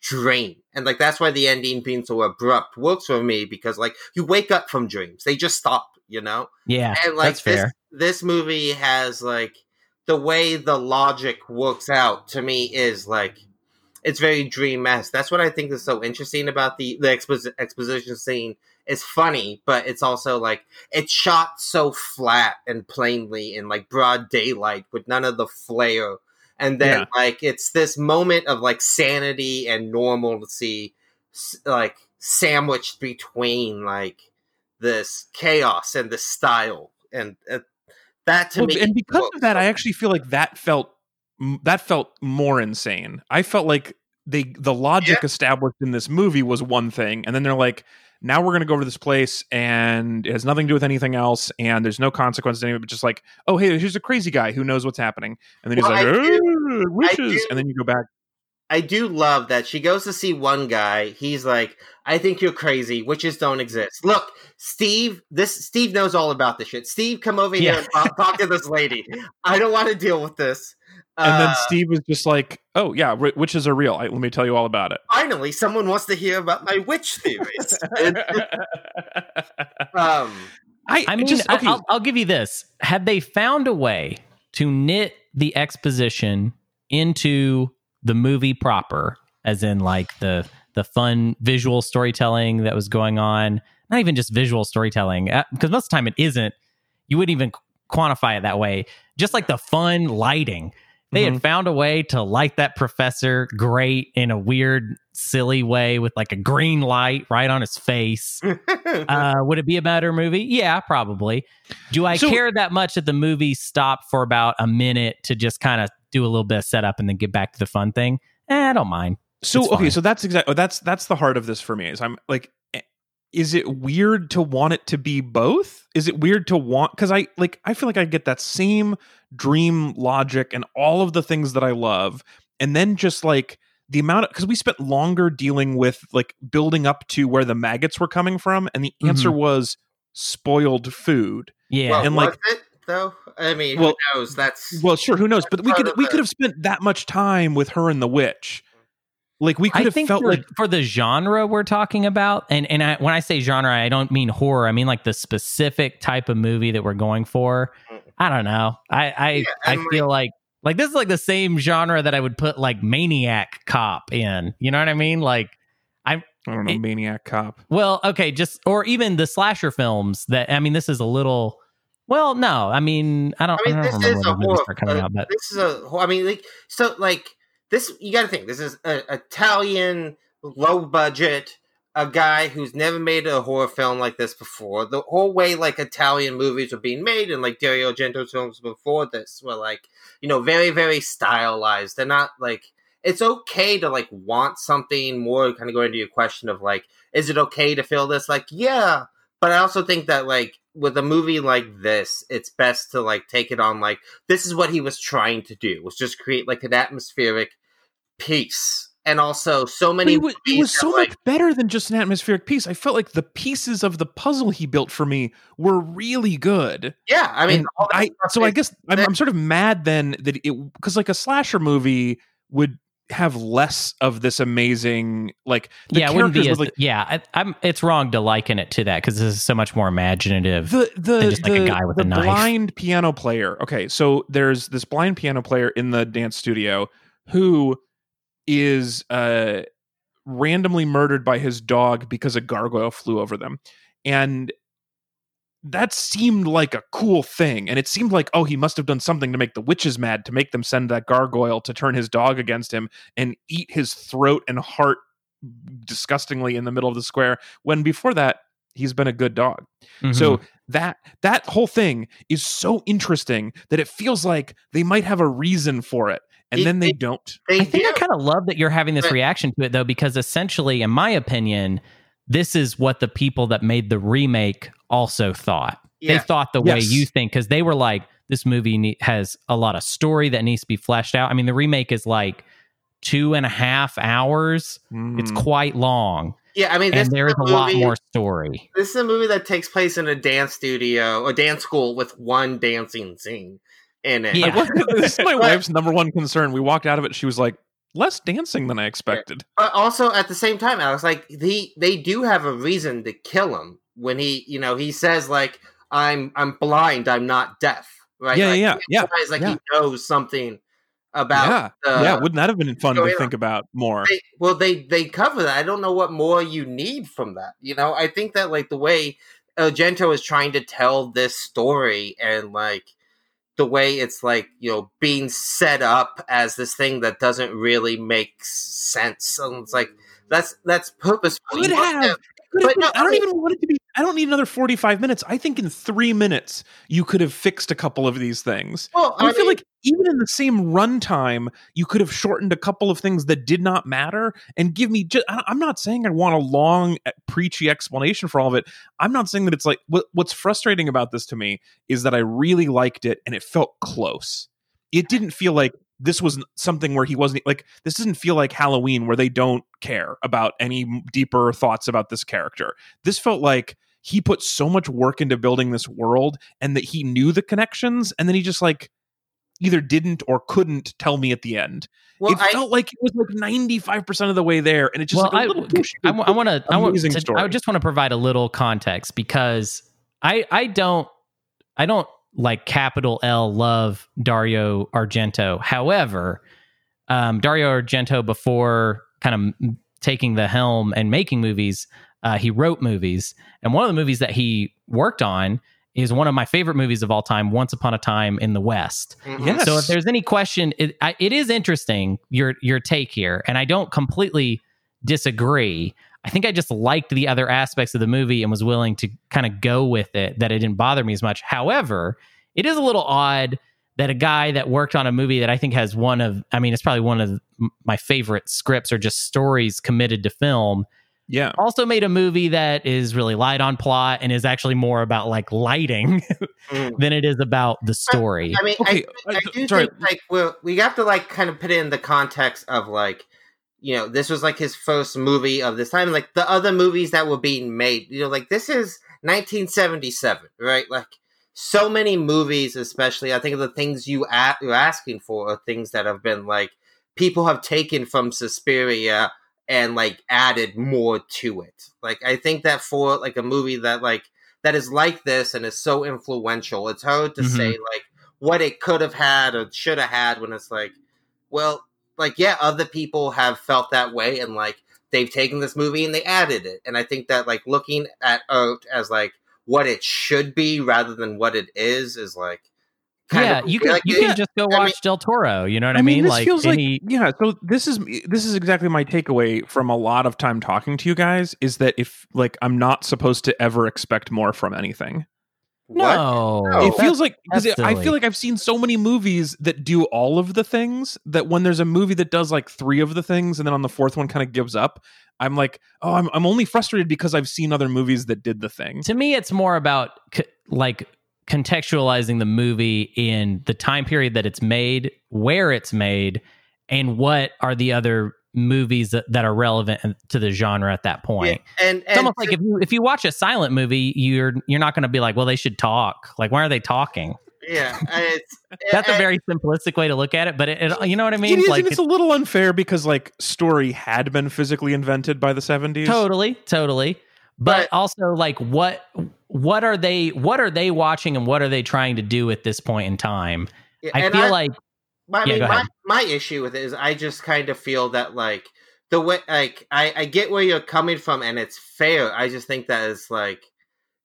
dream. And like that's why the ending being so abrupt works for me because like you wake up from dreams. They just stop, you know? Yeah, And like that's this fair. this movie has like the way the logic works out to me is like it's very dream esque. That's what I think is so interesting about the the exposi- exposition scene. It's funny, but it's also like it's shot so flat and plainly in like broad daylight with none of the flair. And then Yeah. like it's this moment of like sanity and normalcy, like sandwiched between like this chaos and the style, and uh, that to Well, me. and because of that, I actually feel like that felt that felt more insane. I felt like they the logic established in this movie was one thing, and then they're like, now we're going to go over to this place, and it has nothing to do with anything else, and there's no consequence to any of it, but just like, oh hey, here's a crazy guy who knows what's happening, and then he's like, "Oh, witches, and then you go back. I do love that she goes to see one guy. He's like, "I think you're crazy. Witches don't exist." Look, Steve. This Steve knows all about this shit. Steve, come over here and talk, talk to this lady. I don't want to deal with this. And then Uh, Steve is just like, "Oh yeah, ri- witches are real. I, let me tell you all about it." finally, someone wants to hear about my witch theories. Um, I, I mean, just okay. I, will I'll give you this: had they found a way to knit the exposition into the movie proper, as in like the the fun visual storytelling that was going on, not even just visual storytelling, because most of the time it isn't. You wouldn't even quantify it that way. Just like the fun lighting. They Mhm. had found a way to light that professor great in a weird, silly way with like a green light right on his face. Uh, would it be a better movie? Yeah, probably. Do I So- care that much that the movie stopped for about a minute to just kind of do a little bit of setup and then get back to the fun thing? Eh, I don't mind. So It's okay, fine. so that's exactly that's that's the heart of this for me. Is I'm like, eh, is it weird to want it to be both? Is it weird to want because I like I feel like I get that same dream logic and all of the things that I love, and then just like the amount of because we spent longer dealing with like building up to where the maggots were coming from, and the answer was spoiled food. Yeah. well, and, like- it though? I mean, Well- who knows? That's Well, sure, who knows? But we could we the- could have spent that much time with her and the witch. Like we could I have think felt for, like for the genre we're talking about, and and I, when I say genre, I don't mean horror. I mean like the specific type of movie that we're going for. Mm. I don't know. I I, Yeah, I and, feel like like this is like the same genre that I would put like Maniac Cop in. You know what I mean? Like I don't know, it- maniac cop. Well, okay, just or even the slasher films that I mean, this is a little. Well, no, I mean, I don't. I mean, I this don't remember is a horror. uh, out, but this is a. I mean, like so, like this. You got to think. This is an Italian, low budget, a guy who's never made a horror film like this before. The whole way, like Italian movies were being made, and like Dario Argento's films before this were like, you know, very, very stylized. They're not like. It's okay to like want something more. Kind of going to your question of like, is it okay to feel this? Like, yeah, but I also think that like with a movie like this, it's best to like take it on like this is what he was trying to do was just create like an atmospheric piece, and also so many. it was, it was so have, much better than just an atmospheric piece. I felt like the pieces of the puzzle he built for me were really good. yeah. I mean, all that I so I guess I'm, I'm sort of mad then that it because like a slasher movie would have less of this amazing like the yeah, it wouldn't be as like yeah. I, I'm. It's wrong to liken it to that because this is so much more imaginative. the the than just, like, a the- guy with the a knife. blind piano player. Okay, so there's this blind piano player in the dance studio who is uh randomly murdered by his dog because a gargoyle flew over them. And that seemed like a cool thing and it seemed like oh he must have done something to make the witches mad to make them send that gargoyle to turn his dog against him and eat his throat and heart disgustingly in the middle of the square when before that he's been a good dog Mhm. so that that whole thing is so interesting that it feels like they might have a reason for it and They- then they they- don't They I think do. I kind of love that you're having this But- reaction to it though, because essentially, in my opinion, this is what the people that made the remake also thought. They thought the way you think because they were like, this movie ne- has a lot of story that needs to be fleshed out. I mean, the remake is like two and a half hours. It's Mm. quite long, Yeah, I mean, this and there is a a lot more story. This is a movie that takes place in a dance studio a dance school with one dancing scene in it. Yeah. I this is my wife's number one concern we walked out of it she was like less dancing than i expected But also at the same time, Alex, like he they do have a reason to kill him when he, you know, he says like, "I'm I'm blind, I'm not deaf." Right? Yeah, like, yeah, yeah, implies, like yeah. he knows something about. yeah the- yeah wouldn't that have been fun to think about more They, well, they they cover that. I don't know what more you need from that. You know, I think that like the way Argento is trying to tell this story and like the way it's like you know being set up as this thing that doesn't really make sense. And it's like that's that's purposeful. Could have. to- Could have been- no, I don't even want it to be. I don't need another forty-five minutes. I think in three minutes you could have fixed a couple of these things. Well, I, I, feel mean, like even in the same runtime, you could have shortened a couple of things that did not matter and give me. Just, I'm not saying I want a long, eh, preachy explanation for all of it. I'm not saying that it's like what, what's frustrating about this to me is that I really liked it and it felt close. It didn't feel like this was something where he wasn't like this doesn't feel like Halloween where they don't care about any deeper thoughts about this character. This felt like he put so much work into building this world and that he knew the connections and then he just like either didn't or couldn't tell me at the end. well, it I, felt like it was like 95% of the way there and it just well, like a I, little push. I, want to. I want to. I just want to provide a little context because I I don't I don't like capital L love Dario Argento. However, um, Dario Argento before kind of taking the helm and making movies, uh, he wrote movies, and one of the movies that he worked on is one of my favorite movies of all time, Once Upon a Time in the West. mhm. Yes. So if there's any question, it, I, it is interesting your your take here, and I don't completely disagree. I think I just liked the other aspects of the movie and was willing to kind of go with it. That it didn't bother me as much. However, it is a little odd that a guy that worked on a movie that I think has one of, I mean, it's probably one of my favorite scripts or just stories committed to film yeah. also made a movie that is really light on plot and is actually more about like lighting Mhm. than it is about the story. I mean, Okay, I, I uh, do sorry. think like we we have to like kind of put it in the context of like you know this was like his first movie of this time like the other movies that were being made you know like this is 1977 right like so many movies especially i think the things you a- you're asking for are things that have been like people have taken from Suspiria and like added more to it like i think that for like a movie that like that is like this and is so influential it's hard to Mhm. say like what it could have had or should have had when it's like well like yeah other people have felt that way and like they've taken this movie and they added it and i think that like looking at art as like what it should be rather than what it is is like yeah, of you can like, you yeah, can just go I watch mean- Del Toro. You know what I, mean? this Like feels any, like yeah. So this is this is exactly my takeaway from a lot of time talking to you guys is that if like I'm not supposed to ever expect more from anything. no, No. it oh. feels like because I feel like I've seen so many movies that do all of the things that when there's a movie that does like three of the things and then on the fourth one kind of gives up, I'm like, oh, I'm I'm only frustrated because I've seen other movies that did the thing. to me, it's more about like contextualizing the movie in the time period that it's made, where it's made, and what are the other movies that, that are relevant to the genre at that point. Yeah, and, It's and almost like if you if you watch a silent movie, you're you're not going to be like, well, they should talk. Like, why are they talking? yeah it's That's a very simplistic way to look at it, but it, it you know what I mean? it is, like and it's a little unfair because like story had been physically invented by the 70s. totally totally but, But- also like what what are they what are they watching and what are they trying to do at this point in time yeah, i feel like My, I mean, my, my issue with it is I just kind of feel that like the way like I, I get where you're coming from and it's fair. I just think that it's like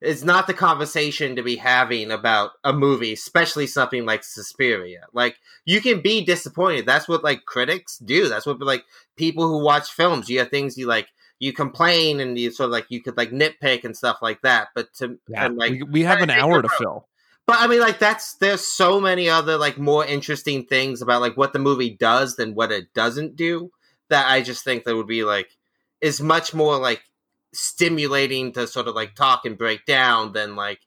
it's not the conversation to be having about a movie, especially something like Suspiria. Like you can be disappointed. That's what like critics do. That's what like people who watch films. You have things you like. You complain and you sort of like you could like nitpick and stuff like that. But to Yeah, and like we, we have an hour to fill. But I mean, like that's there's so many other like more interesting things about like what the movie does than what it doesn't do that I just think that would be like is much more like stimulating to sort of like talk and break down than like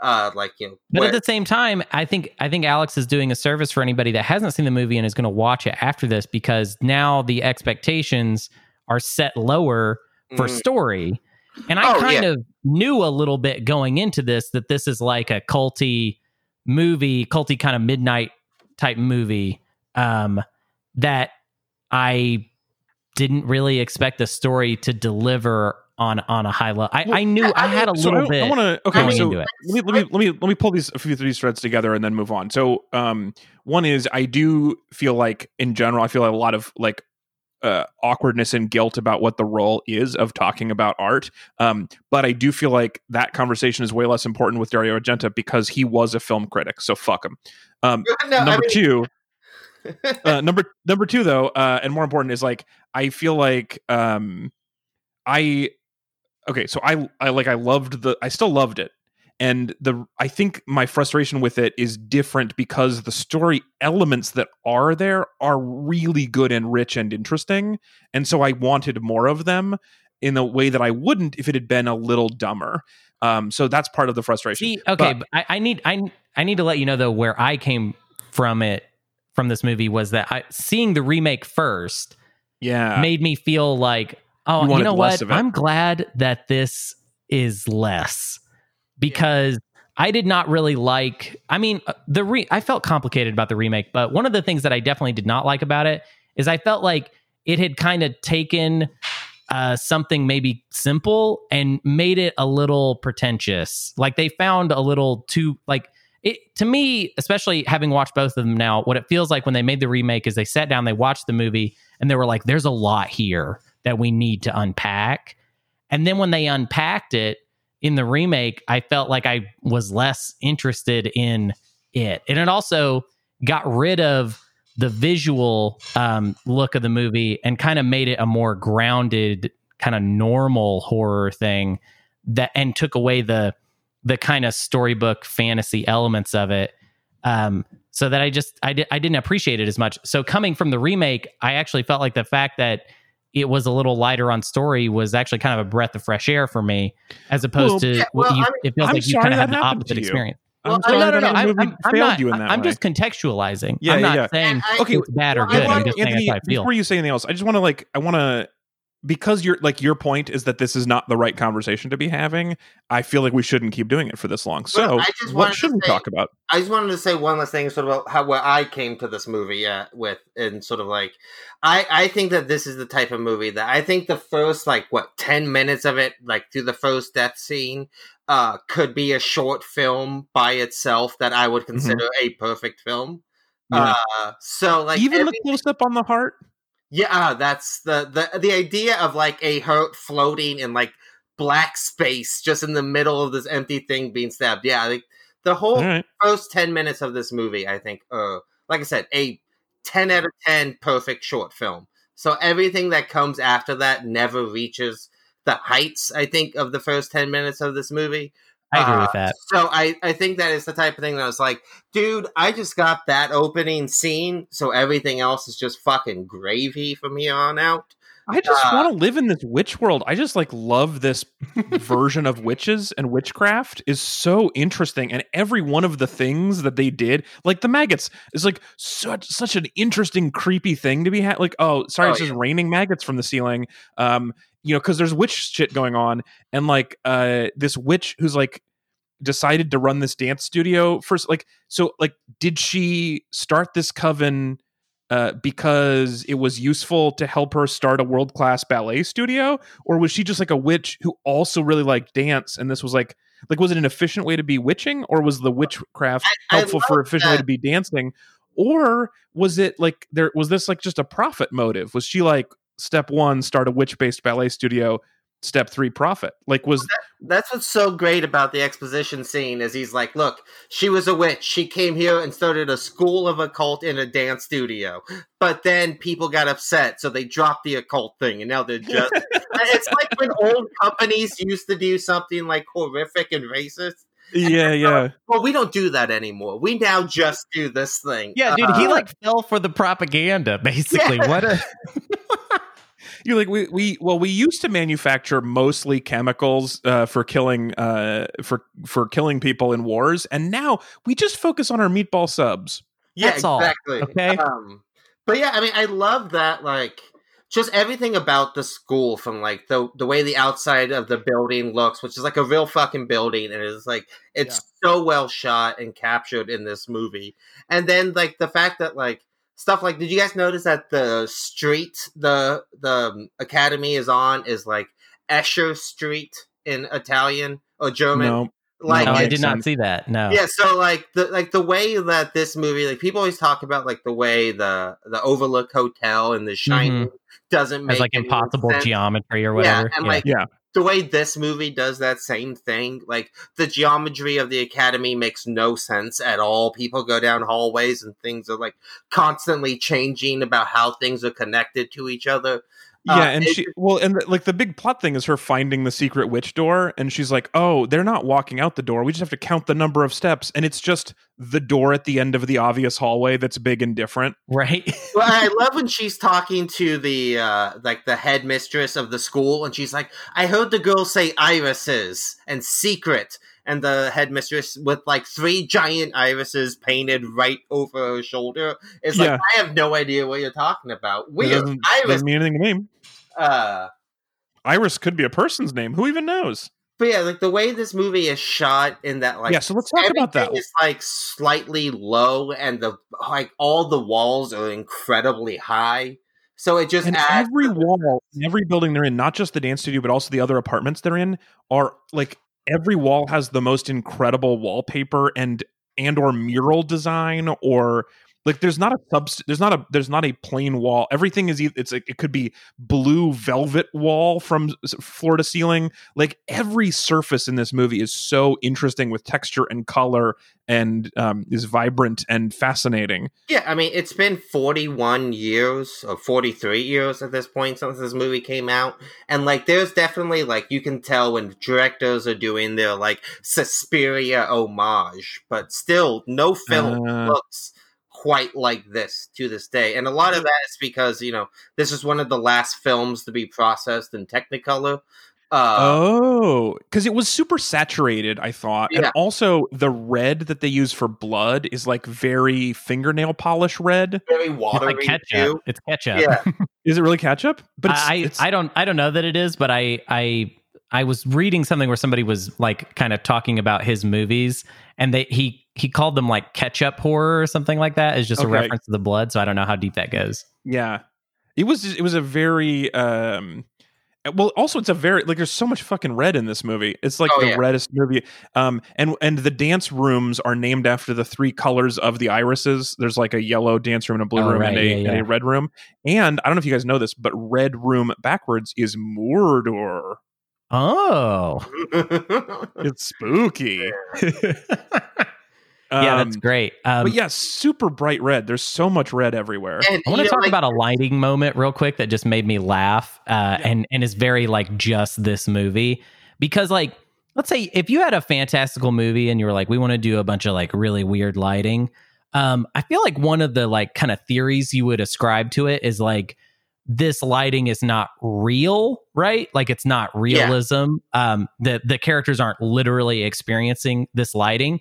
uh like you know But what- at the same time, I think I think Alex is doing a service for anybody that hasn't seen the movie and is going to watch it after this because now the expectations are set lower for Mm. story. And I Oh, kind yeah. of knew a little bit going into this that this is like a culty movie, culty kind of midnight type movie um, that I didn't really expect the story to deliver on on a high level. I, Well, I knew I, I had a So little I, bit I want to okay. So let me, let me let me let me pull these a few of these threads together and then move on. So um, one is I do feel like in general I feel like a lot of like uh, awkwardness and guilt about what the role is of talking about art. Um, but I do feel like that conversation is way less important with Dario Argento because he was a film critic. So fuck him. Um, No, I number mean- two, uh, number number two though, uh, and more important is like I feel like um, I okay, so I I like I loved the I still loved it, and the I think my frustration with it is different because the story elements that are there are really good and rich and interesting, and so I wanted more of them in a way that I wouldn't if it had been a little dumber. Um, so that's part of the frustration. See, okay, But- but I, I need I I need to let you know though where I came from it from this movie was that I seeing the remake first yeah, made me feel like oh You you, know what. I'm glad that this is less because I did not really like I mean uh, the re I felt complicated about the remake but one of the things that I definitely did not like about it is I felt like it had kind of taken uh, something maybe simple and made it a little pretentious. Like they found a little too like it to me, especially having watched both of them now. What it feels like when they made the remake is they sat down, they watched the movie, and they were like, "There's a lot here that we need to unpack." And then when they unpacked it in the remake, I felt like I was less interested in it, and it also got rid of the visual um, look of the movie and kind of made it a more grounded, kind of normal horror thing that and took away the the kind of storybook fantasy elements of it. Um, so that I just I, di- I didn't appreciate it as much. So coming from the remake, I actually felt like the fact that it was a little lighter on story was actually kind of a breath of fresh air for me, as opposed Well, to yeah, well, you, it feels I'm like you kind of that have the opposite to you. experience. I'm Well, no, no, no. I'm, I'm, I'm not, you in that I'm way. just contextualizing. Yeah, I'm yeah, not yeah. saying I- Okay, it's bad or well, I good. I'm wanna- just Anthony, that's how I feel. before you say anything else, I just want to like I want to because you're like your point is that this is not the right conversation to be having. I feel like we shouldn't keep doing it for this long. So, what should we talk about? I just wanted to say one last thing, sort of about how where I came to this movie uh, with, and sort of like, I I think that this is the type of movie that I think the first like what ten minutes of it, like through the first death scene, uh, could be a short film by itself that I would consider a perfect film. Mm-hmm. Yeah. Uh, so like Even every- the close up on the heart. Yeah, that's the the the idea of like a hurt floating in like black space just in the middle of this empty thing being stabbed. Yeah, like the whole right. first 10 minutes of this movie, I think, uh, like I said, a 10 out of 10 perfect short film. So everything that comes after that never reaches the heights, I think, of the first 10 minutes of this movie. I agree Uh, with that. So I, I think that is the type of thing that I was like, dude, I just got that opening scene, so everything else is just fucking gravy from here on out. I just Uh, want to live in this witch world. I just like love this version of witches and witchcraft is so interesting, and every one of the things that they did, like the maggots, is like such such an interesting, creepy thing to be had. Like, oh, sorry, Oh, it's just raining maggots from the ceiling. Um, you know, because there's witch shit going on, and like uh, this witch who's like decided to run this dance studio first like so like did she start this coven uh, because it was useful to help her start a world class ballet studio, or was she just like a witch who also really liked dance? And this was like, like, was it an efficient way to be witching, or was the witchcraft I- I helpful for love efficient way to be dancing, or was it like there was this like just a profit motive? Was she like step one, start a witch based ballet studio? Step three profit. Like was That's what's so great about the exposition scene is he's like, look, she was a witch. She came here and started a school of occult in a dance studio. But then people got upset, so they dropped the occult thing, and now they're just. it's like when old companies used to do something like horrific and racist. yeah, yeah. Well, we don't do that anymore. We now just do this thing. Yeah, dude, he Uh, like fell for the propaganda, basically. Yeah. What a You're like we we well we used to manufacture mostly chemicals uh, for killing uh, for for killing people in wars, and now we just focus on our meatball subs. Yeah, That's all, exactly. okay? Um, but yeah, I mean, I love that. Like, just everything about the school, from like the the way the outside of the building looks, which is like a real fucking building, and it's like it's so well shot and captured in this movie. And then like the fact that like stuff like, did you guys notice that the street the the um, academy is on is like Escher Street in Italian or German? No, Like no, I did not see that. No. yeah so like the like the way that this movie like people always talk about like the way the the overlook hotel and the shining doesn't make As like any impossible sense. geometry or whatever. yeah and Yeah. like Yeah. The way this movie does that same thing like the geometry of the academy makes no sense at all. People go down hallways and things are like constantly changing about how things are connected to each other Yeah, Uh, and it- she well, and the, like the big plot thing is her finding the secret witch door, and she's like, "Oh, they're not walking out the door. We just have to count the number of steps, and it's just the door at the end of the obvious hallway that's big and different." Right. well, I love when she's talking to the uh, like the headmistress of the school, and she's like, "I heard the girls say irises and secret." And the headmistress with like three giant irises painted right over her shoulder is like, Yeah. I have no idea what you're talking about. It Weird doesn't, iris. doesn't mean anything to me. Uh, Iris could be a person's name. Who even knows? but yeah, like the way this movie is shot in that like yeah, so let's talk about that. It's like slightly low, and the like all the walls are incredibly high. So it just and adds every wall in every building they're in not just the dance studio but also the other apartments they're in are like every wall has the most incredible wallpaper and and or mural design or like there's not a sub there's not a there's not a plain wall everything is it's like it could be blue velvet wall from floor to ceiling like every surface in this movie is so interesting with texture and color and um, is vibrant and fascinating Yeah, I mean, it's been 41 years or 43 years at this point since this movie came out. And, like, there's definitely, like, you can tell when directors are doing their, like, Suspiria homage, but still, no film Uh. looks quite like this to this day. And a lot of that is because, you know, this is one of the last films to be processed in Technicolor. Uh, oh, because it was super saturated, I thought. And also, the red that they use for blood is like very fingernail polish red. very It's watery, like ketchup. too. It's ketchup. Yeah. Is it really ketchup? But it's, I it's- I don't I don't know that it is, but I I I was reading something where somebody was like kind of talking about his movies, and they he he called them like ketchup horror or something like that. Is just a reference to the blood. So I don't know how deep that goes. yeah. It was it was a very um well also it's a very like there's so much fucking red in this movie it's like Oh, the yeah. reddest movie um and and the dance rooms are named after the three colors of the irises there's like a yellow dance room and a blue Oh, room right, and, a, yeah, and a red room and i don't know if you guys know this but red room backwards is mordor Oh, it's spooky yeah, that's Um, great. Um, but yeah super bright red there's so much red everywhere and, I want to talk like, about a lighting moment real quick that just made me laugh, uh, and and is very like just this movie because like let's say if you had a fantastical movie and you were like we want to do a bunch of like really weird lighting, um, I feel like one of the like kind of theories you would ascribe to it is like this lighting is not real, right? Like it's not Yeah. realism. Um, the the characters aren't literally experiencing this lighting.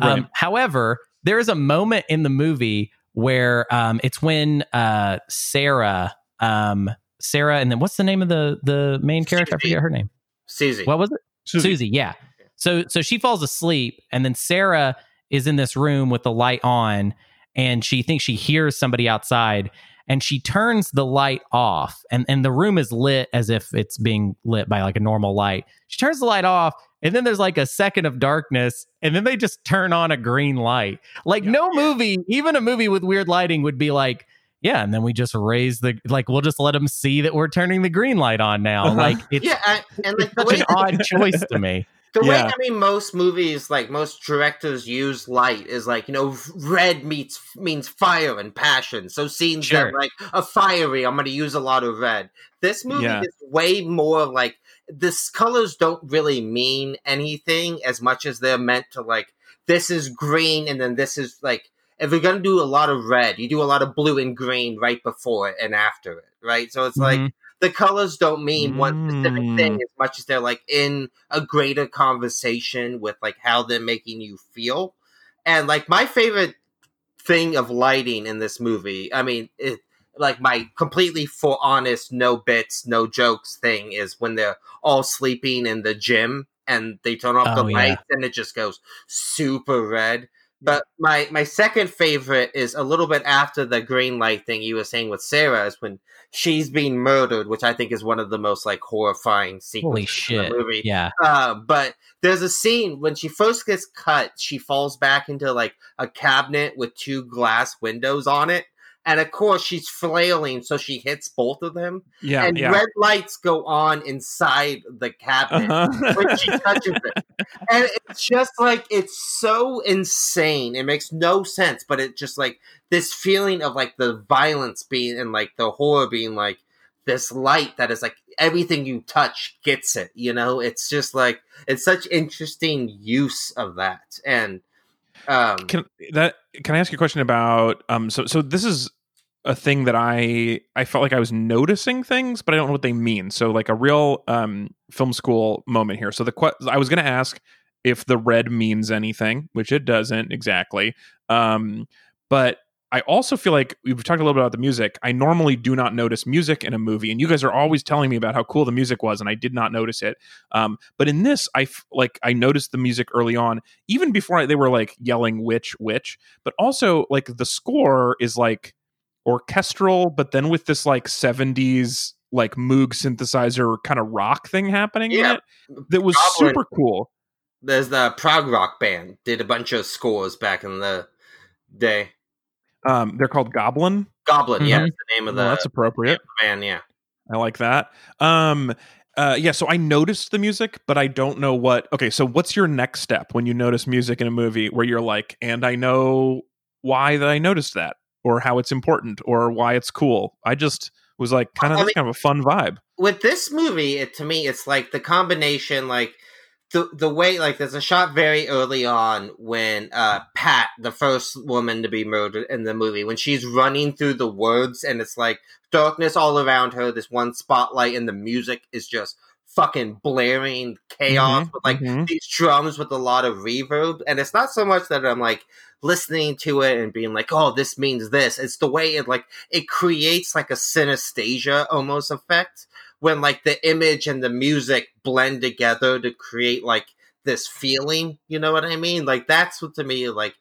Um, Right. however, there is a moment in the movie where um, it's when uh, Sarah, um, Sarah, and then what's the name of the the main character? I forget her name. Susie. What was it? Susie. Susie. Yeah. So so she falls asleep, and then Sarah is in this room with the light on, and she thinks she hears somebody outside, and she turns the light off, and and the room is lit as if it's being lit by like a normal light. She turns the light off. And then there's like a second of darkness, and then they just turn on a green light. Like no movie, even a movie with weird lighting, would be like, yeah, and then we just raise the like we'll just let them see that we're turning the green light on now. Uh-huh. Like it's Yeah, I, and like the such an odd choice to me. The way I mean most movies, like most directors use light is like you know red meets means fire and passion. So scenes Sure. that like are fiery, I'm going to use a lot of red. This movie Yeah. is way more like this. Colors don't really mean anything as much as they're meant to like. This is green, and then this is like. If you're gonna do a lot of red, you do a lot of blue and green right before it and after it, right? So it's like Mhm. The colors don't mean one specific Mm. thing as much as they're like in a greater conversation with like how they're making you feel. And like my favorite thing of lighting in this movie, I mean, it, like my completely for honest, no bits, no jokes thing is when they're all sleeping in the gym and they turn off Oh, the yeah. lights and it just goes super red. But my my second favorite is a little bit after the green light thing you were saying with Sarah is when she's being murdered, which I think is one of the most like horrifying sequences Holy in the movie. Yeah. Uh, but there's a scene when she first gets cut, she falls back into like a cabinet with two glass windows on it. And of course, she's flailing, so she hits both of them. Yeah, and yeah. red lights go on inside the cabinet Uh-huh. when she touches it. And it's just like it's so insane. It makes no sense, but it just like this feeling of like the violence being and like the horror being like this light that is like everything you touch gets it, you know? It's just like it's such interesting use of that. And um can that can I ask you a question about um so so this is a thing that I I felt like I was noticing things but I don't know what they mean. So like a real um film school moment here. So the que- I was going to ask if the red means anything, which it doesn't exactly. Um but I also feel like we've talked a little bit about the music. I normally do not notice music in a movie, and you guys are always telling me about how cool the music was, and I did not notice it. Um, but in this, I f- like I noticed the music early on, even before I, they were like yelling "witch, witch." But also, like the score is like orchestral, but then with this like '70s like Moog synthesizer kind of rock thing happening Yeah. in it that was super cool. there's the prog rock band did a bunch of scores back in the day. Um, they're called Goblin. Goblin, yeah, Mhm. is the name of the Well, that's appropriate. band, yeah. I like that. Um uh yeah, so I noticed the music, but I don't know what Okay, so what's your next step when you notice music in a movie where you're like, and I know why that I noticed that or how it's important or why it's cool. I just was like kind of I that's mean- kind of a fun vibe. with this movie, it to me, it's like the combination, like the the way, like there's a shot very early on when uh Pat, the first woman to be murdered in the movie, when she's running through the woods and it's like darkness all around her, this one spotlight, and the music is just fucking blaring chaos Mhm, with like mhm. these drums with a lot of reverb, and it's not so much that I'm like listening to it and being like, "Oh, this means this." It's the way it like it creates like a synesthesia almost effect when like the image and the music blend together to create like this feeling. You know what I mean? Like that's what to me like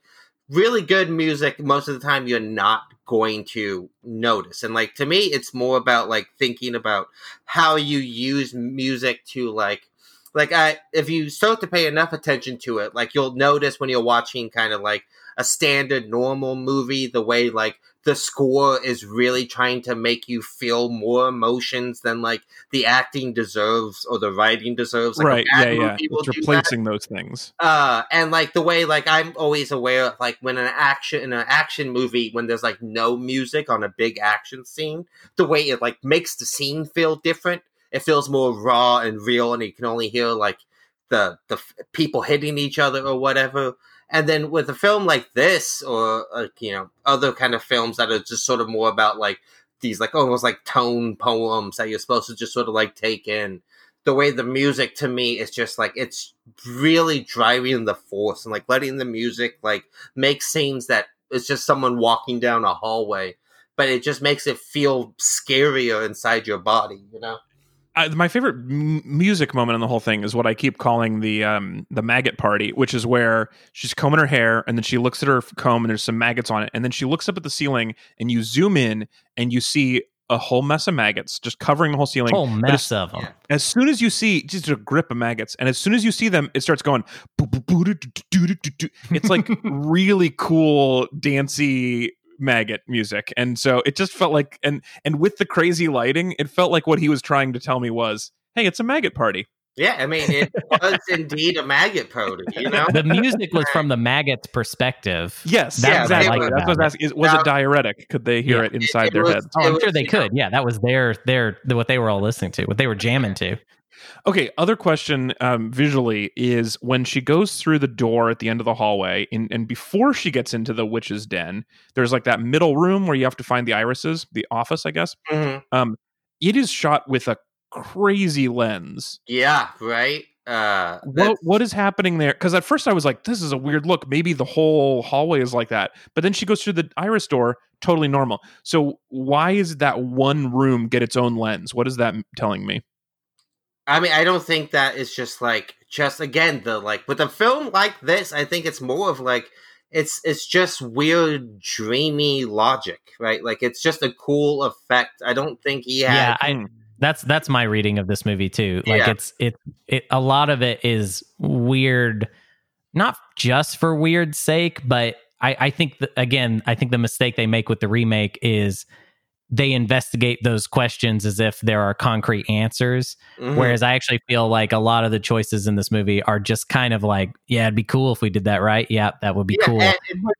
really good music. Most of the time, you're not going to notice, and like to me, it's more about like thinking about how you use music to like like I if you start to pay enough attention to it, like you'll notice when you're watching kind of like a standard normal movie, the way like the score is really trying to make you feel more emotions than like the acting deserves or the writing deserves. Like, right, yeah, yeah. It's that replacing those things. uh and like the way like i'm always aware of like when an action in an action movie when there's like no music on a big action scene the way it like makes the scene feel different it feels more raw and real and you can only hear like the the f- people hitting each other or whatever and then with a film like this or like you know other kind of films that are just sort of more about like these like almost like tone poems that you're supposed to just sort of like take in the way the music to me is just like it's really driving the force and like letting the music like make scenes that it's just someone walking down a hallway but it just makes it feel scarier inside your body you know I, my favorite m- music moment in the whole thing is what I keep calling the um, the maggot party, which is where she's combing her hair and then she looks at her comb and there's some maggots on it, and then she looks up at the ceiling and you zoom in and you see a whole mess of maggots just covering the whole ceiling. Whole mess of them. As soon as you see just a grip of maggots, and as soon as you see them, it starts going. It's like really cool, dancey maggot music, and so it just felt like and and with the crazy lighting, it felt like what he was trying to tell me was, hey, it's a maggot party. Yeah, I mean, it was indeed a maggot party. You know, the music was from the maggot's perspective. Yes, That's what I exactly. like That's what I was asking. Was Now- it diegetic? Could they hear Yeah. it inside it their was- head? Oh, I'm was, sure they you could. Yeah, that was their their what they were all listening to, what they were jamming to. Okay, other question um, visually is when she goes through the door at the end of the hallway, in, and before she gets into the witch's den, there's like that middle room where you have to find the irises, the office, I guess. Mhm. Um, it is shot with a crazy lens. Yeah, right. Uh, What what is happening there? Because at first I was like, "This is a weird look. Maybe the whole hallway is like that." But then she goes through the iris door, totally normal. So why is that one room get its own lens? What is that telling me? I mean, I don't think that is just like just again the like with a film like this. I think it's more of like it's it's just weird, dreamy logic, right? Like it's just a cool effect. I don't think he had. Yeah, I, that's that's my reading of this movie too. Like Yeah. it's it it a lot of it is weird, not just for weird sake, but I I think that, again I think the mistake they make with the remake is they investigate those questions as if there are concrete answers. Mhm. Whereas I actually feel like a lot of the choices in this movie are just kind of like, yeah, it'd be cool if we did that, right? Yeah, that would be Yeah, cool. it-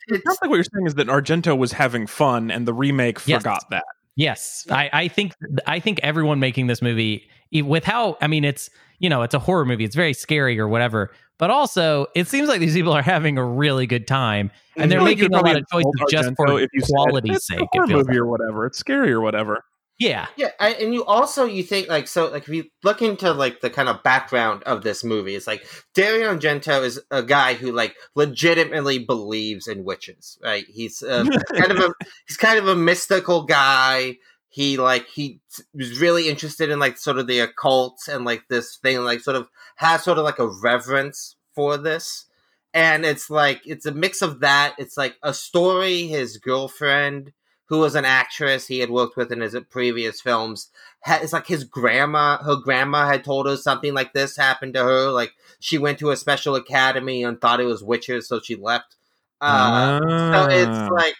It sounds like what you're saying is that Argento was having fun, and the remake Yes. forgot that. Yes, I, I think I think everyone making this movie with how I mean it's you know it's a horror movie it's very scary or whatever but also it seems like these people are having a really good time and they're like making a lot of choices just Argento for if you said, quality's "It's a sake. horror It movie like. or whatever. It's scary or whatever. Yeah, Yeah, I, and you also you think like so like if you look into like the kind of background of this movie, it's like Dario Argento is a guy who like legitimately believes in witches, right? He's uh, kind of a he's kind of a mystical guy. He like he was really interested in like sort of the occult and like this thing, like sort of has sort of like a reverence for this. And it's like it's a mix of that. It's like a story his girlfriend who was an actress he had worked with in his previous films. It's like his grandma, her grandma had told her something like this happened to her. Like she went to a special academy and thought it was witches, so she left. Uh, so Ah. it's like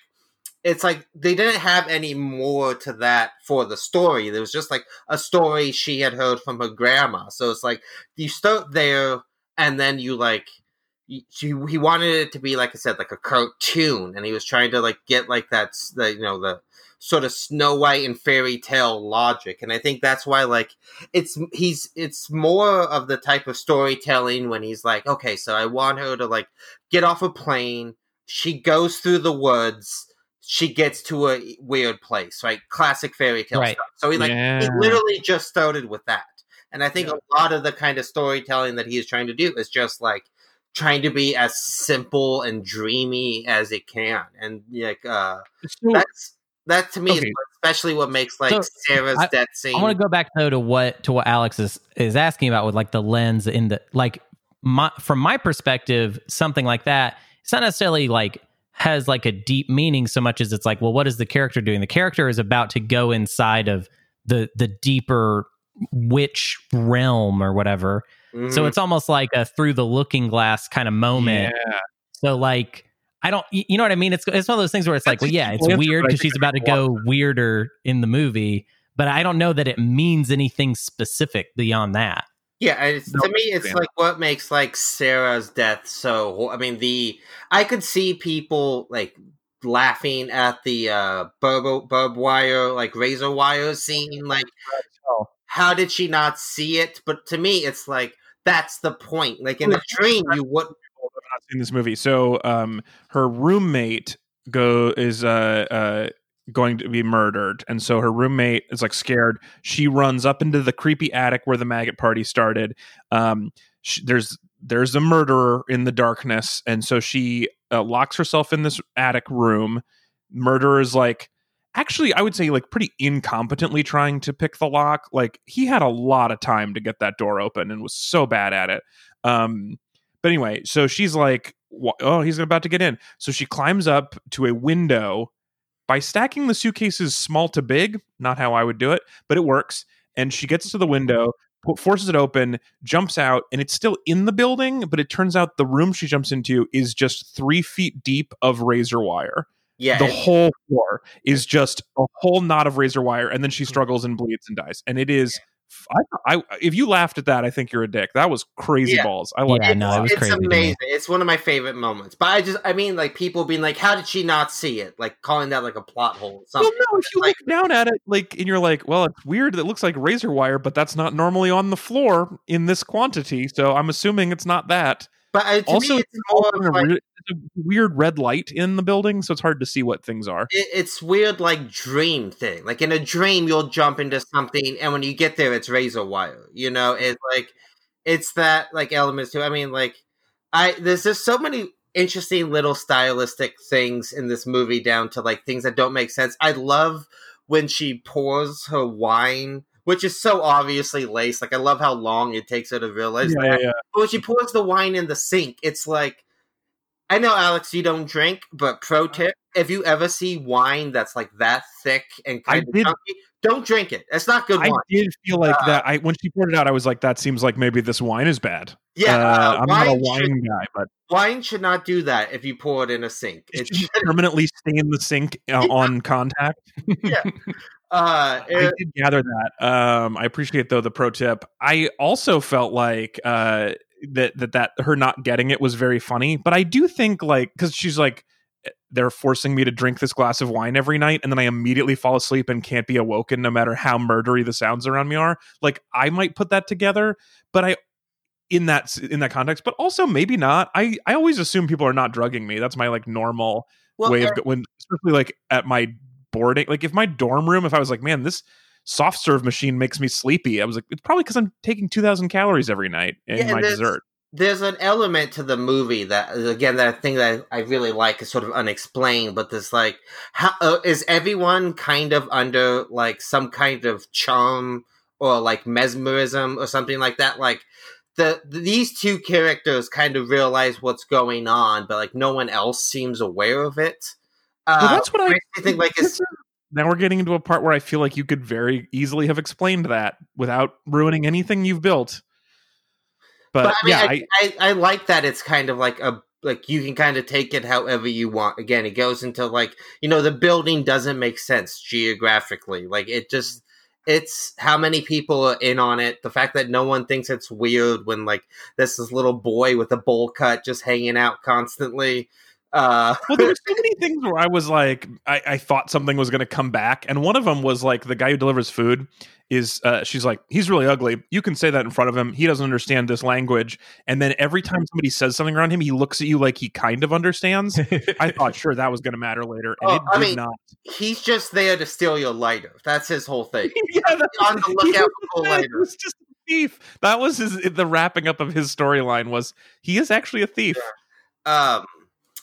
it's like they didn't have any more to that for the story. There was just like a story she had heard from her grandma. So it's like you start there, and then you like you, he wanted it to be like I said, like a cartoon, and he was trying to like get like that the you know the sort of Snow White and fairy tale logic, and I think that's why like it's he's it's more of the type of storytelling when he's like, okay, so I want her to like get off a plane. She goes through the woods. She gets to a weird place, right? Classic fairy tale Right. stuff. So he like he literally just started with that. And I think a lot of the kind of storytelling that he is trying to do is just like trying to be as simple and dreamy as it can. And like uh So- that's that to me Okay. is especially what makes like So, Sarah's I- death scene. I want to go back though to what to what Alex is is asking about with like the lens in the like my from my perspective, something like that. It's not necessarily like has like a deep meaning so much as it's like, well, what is the character doing? The character is about to go inside of the the deeper witch realm or whatever. Mhm. So it's almost like a through the looking glass kind of moment. Yeah. So like I don't you know what I mean? It's it's one of those things where it's like, well, yeah, it's weird because she's about to go weirder in the movie, but I don't know that it means anything specific beyond that. Yeah, it's, No, to me, it's yeah. like what makes like Sarah's death so. I mean, the I could see people like laughing at the uh burb wire, like razor wire scene. Like, Oh. how did she not see it? But to me, it's like that's the point. Like in a dream, you would. people have not seen this movie. So um her roommate go is uh uh going to be murdered. And so her roommate is like scared. She runs up into the creepy attic where the maggot party started. Um sh- there's there's a murderer in the darkness. And so she uh, locks herself in this attic room. Murderer is like actually i would say like pretty incompetently trying to pick the lock. Like he had a lot of time to get that door open and was so bad at it. Um but anyway, so she's like, "Oh, he's about to get in." So she climbs up to a window by stacking the suitcases small to big. Not how I would do it, but it works. And she gets to the window, forces it open, jumps out, and it's still in the building. But it turns out the room she jumps into is just three feet deep of razor wire. Yeah, the whole floor is just a whole knot of razor wire, and then she mm. struggles and bleeds and dies. And it is, I, I if you laughed at that, I think you're a dick. That was crazy Yeah. balls. I like Yeah, it. no, it was it's crazy to amazing. It's one of my favorite moments. But I just, I mean, like people being like, "How did she not see it?" Like calling that like a plot hole. Or Well, no, if you like- look down at it, like, and you're like, well, it's weird. It looks like razor wire, but that's not normally on the floor in this quantity. So I'm assuming it's not that. But uh, to also, me, it's, it's more of a like, weird, it's a weird red light in the building, so it's hard to see what things are. it, it's weird, like dream thing. Like in a dream, you'll jump into something, and when you get there, it's razor wire. You know, it's like it's that like elements too. I mean, like I there's just so many interesting little stylistic things in this movie, down to like things that don't make sense. I love when she pours her wine. Which is so obviously laced. Like I love how long it takes her to realize Yeah, that. yeah, yeah. But when she pours the wine in the sink, it's like I know Alex, you don't drink, but pro tip: if you ever see wine that's like that thick and I kind of did- chunky, don't drink it. It's not good wine. I wine. did feel like Uh, that. I when she poured it out, I was like, that seems like maybe this wine is bad. Yeah, Uh, uh, I'm not a wine, wine should, guy, but wine should not do that if you pour it in a sink. it It should should, permanently stain the sink uh, on contact. uh, I it- did gather that. Um, I appreciate though the pro tip. I also felt like uh, that that that her not getting it was very funny, but I do think like because she's like they're forcing me to drink this glass of wine every night, and then I immediately fall asleep and can't be awoken no matter how murdery the sounds around me are. Like I might put that together, but I in that in that context, but also maybe not. I I always assume people are not drugging me. That's my like normal well, way of when especially like at my boarding like if my dorm room if i was like man this soft serve machine makes me sleepy i was like it's probably because i'm taking 2000 calories every night in Yeah, my there's- dessert there's an element to the movie that again that thing that I really like is sort of unexplained, but there's like how uh, is everyone kind of under like some kind of charm or like mesmerism or something like that? Like the these two characters kind of realize what's going on, but like no one else seems aware of it. Uh, well that's what i makes me think like it's is- now we're getting into a part where i feel like you could very easily have explained that without ruining anything you've built but, but I mean, yeah I, I, I like that it's kind of like a like you can kind of take it however you want. Again, it goes into like you know the building doesn't make sense geographically. Like it just it's how many people are in on it. The fact that no one thinks it's weird when like there's this little boy with a bowl cut just hanging out constantly. Uh, well, there were so many things where I was like, I, I thought something was going to come back, and one of them was like the guy who delivers food is. Uh, she's like, he's really ugly. You can say that in front of him. He doesn't understand this language, and then every time somebody says something around him, he looks at you like he kind of understands. I thought sure that was going to matter later, and Oh, it I did mean, not. he's just there to steal your lighter. That's his whole thing. yeah, On the lookout for was just a thief. That was his. The wrapping up of his storyline was he is actually a thief. um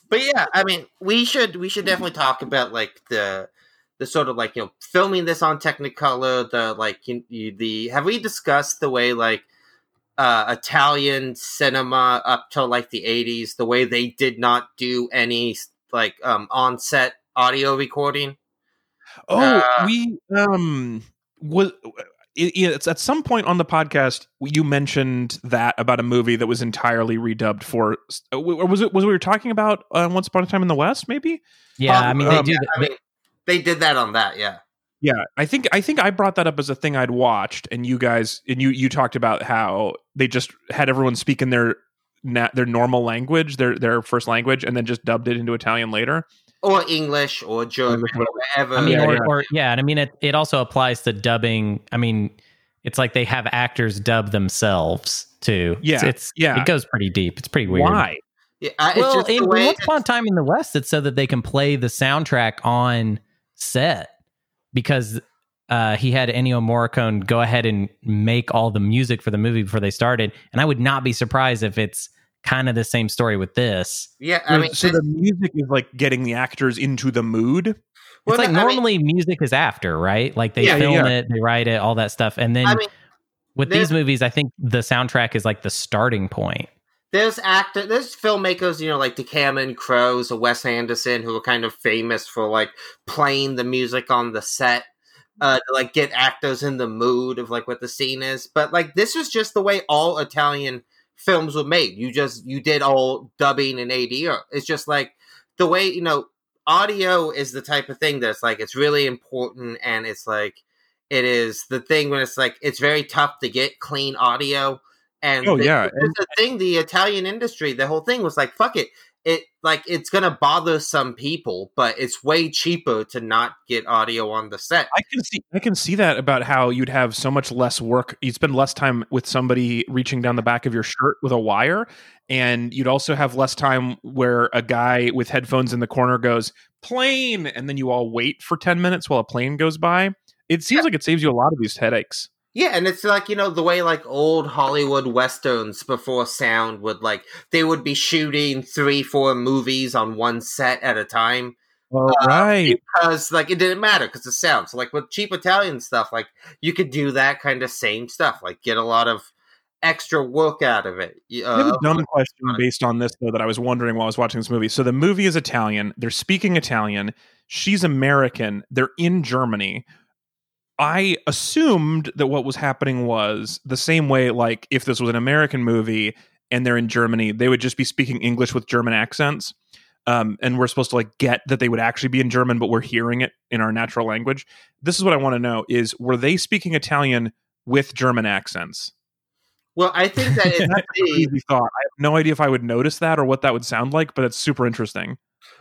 but yeah i mean we should we should definitely talk about like the the sort of like you know filming this on technicolor the like you, you, the have we discussed the way like uh italian cinema up till like the 80s the way they did not do any like um on set audio recording? Oh, Uh, we um was it's at some point on the podcast you mentioned that about a movie that was entirely redubbed for or was it was we were talking about uh, once upon a time in the west maybe Yeah, Um, I mean they um, do. yeah, i mean they did that on that yeah yeah i think i think i brought that up as a thing i'd watched and you guys and you you talked about how they just had everyone speak in their na- their normal language their their first language and then just dubbed it into italian later or english or german or whatever I mean, Yeah, or, yeah. or yeah, and I mean it. It also applies to dubbing. I mean, it's like they have actors dub themselves too. Yeah, it's, it's yeah. It goes pretty deep. It's pretty weird. why yeah, I- it's Well, just in Once Upon a Time in the West, it's so that they can play the soundtrack on set because uh, he had Ennio Morricone go ahead and make all the music for the movie before they started. And I would not be surprised if it's kind of the same story with this. yeah i mean so this- the music is like getting the actors into the mood well, it's like no, I mean- normally music is after, right? Like they Yeah, yeah, film yeah. it, they write it, all that stuff, and then I mean, with these movies, I think the soundtrack is like the starting point. there's actor there's filmmakers you know like the Cameron Crowes or Wes Anderson who are kind of famous for like playing the music on the set uh to like get actors in the mood of like what the scene is but like this was just the way all Italian films were made. You just you did all dubbing and ADR it's just like the way you know audio is the type of thing that's like it's really important and it's like it is the thing when it's like it's very tough to get clean audio. And Oh, the, yeah, the, the thing the italian industry the whole thing was like fuck it it like it's gonna bother some people but it's way cheaper to not get audio on the set I can see I can see that about how you'd have so much less work. You'd spend less time with somebody reaching down the back of your shirt with a wire, and you'd also have less time where a guy with headphones in the corner goes plane, and then you all wait for ten minutes while a plane goes by. It seems Yeah. like it saves you a lot of these headaches. Yeah, and it's like, you know, the way like old Hollywood westerns before sound would like they would be shooting three, four movies on one set at a time Oh, right. because like it didn't matter because the sound. So like with cheap Italian stuff, like you could do that kind of same stuff, like get a lot of extra work out of it. Y- I have Uh, a dumb question based on this though that I was wondering while I was watching this movie. So the movie is Italian. They're speaking Italian. She's American. They're in Germany. I assumed that what was happening was the same way, like if this was an American movie and they're in Germany, they would just be speaking English with German accents. Um, and we're supposed to like get that they would actually be in German, but we're hearing it in our natural language. This is what I want to know: is were they speaking Italian with German accents? well, I think that it's That's a crazy thought. I have no idea if I would notice that or what that would sound like, but it's super interesting.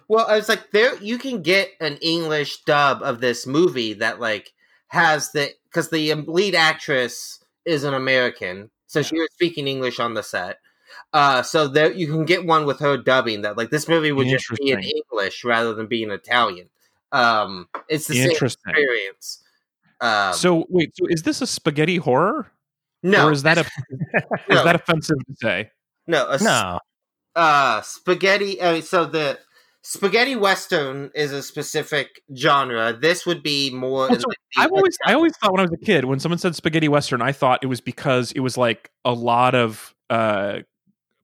Well, I was like, there you can get an English dub of this movie that like has the because the lead actress is an American, so she was speaking English on the set. Uh, so there you can get one with her dubbing that like this movie would just be in English rather than being Italian. Um, it's the same experience. Um, So wait, so is this a spaghetti horror, no, or is that a, no, is that offensive to say? no, a No. uh spaghetti I mean, so the spaghetti western is a specific genre this would be more in Also, like, the- I've always I always thought when I was a kid, when someone said spaghetti western, I thought it was because it was like a lot of uh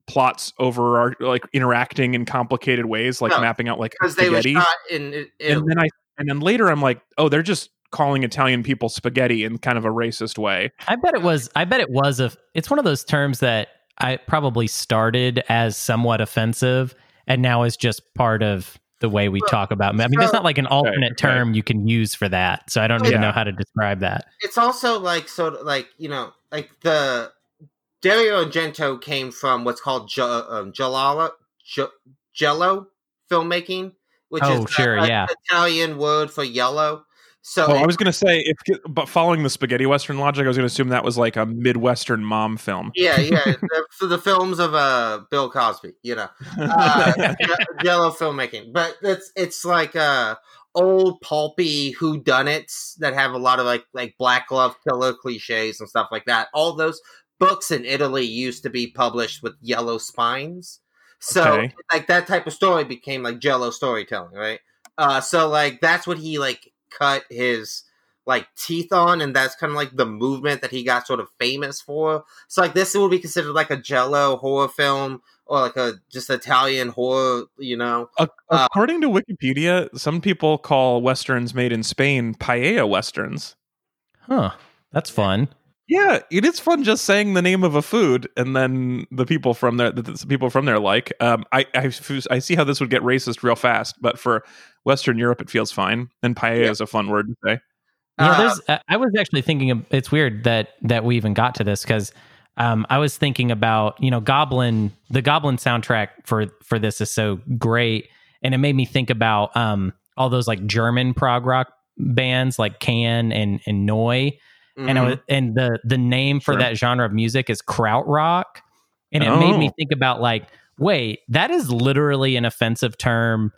plots over our like interacting in complicated ways, like No, mapping out like because they were spaghetti. shot in, in and then I and then later I'm like, oh, they're just calling Italian people spaghetti in kind of a racist way. I bet it was. I bet it was a. It's one of those terms that I probably started as somewhat offensive, and now is just part of the way we Well, talk about. I mean, there's not like an alternate okay. term you can use for that, so I don't even know how to describe that. it's also like sort of like you know like the Dario Argento came from what's called ge- um, gelala ge- giallo filmmaking which Oh, is sure, a yeah. Italian word for yellow so Oh, it- I was gonna say if but following the spaghetti western logic, I was gonna assume that was like a midwestern mom film. yeah yeah the- for the films of uh Bill Cosby you know uh, Jello filmmaking, but it's it's like uh old pulpy whodunits that have a lot of like like black glove killer cliches and stuff like that. All those books in Italy used to be published with yellow spines, so Okay. like that type of story became like giallo storytelling, right? Uh, so like that's what he like cut his like teeth on, and that's kind of like the movement that he got sort of famous for. So like this would be considered like a giallo horror film or like a just Italian horror, you know. Ac- Uh, According to Wikipedia, some people call westerns made in Spain paella westerns. Huh? That's fun. Yeah, it is fun just saying the name of a food, and then the people from there, the, the people from there like. Um, I, I I see how this would get racist real fast, but for Western Europe, it feels fine. And paella Yeah. is a fun word to say. You know, Uh, there's. I- I was actually thinking. Of, it's weird that that we even got to this because um, I was thinking about you know Goblin. The Goblin soundtrack for for this is so great, and it made me think about um, all those like German prog rock bands like Can and and Neu!, and I mhm. was, and the the name for Sure. that genre of music is krautrock, and it made me Oh. think about like, wait, that is literally an offensive term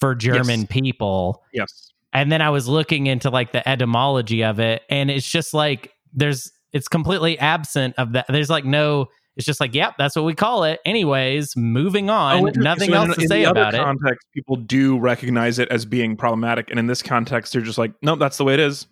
for German Yes. people. Yes. And then I was looking into like the etymology of it, and it's just like there's it's completely absent of that. There's like no. It's just like, yep, that's what we call it. Anyways, moving oh, on. Oh. Nothing So in- else to in say about it. Context: People do recognize it as being problematic, and in this context, they're just like, nope, that's the way it is.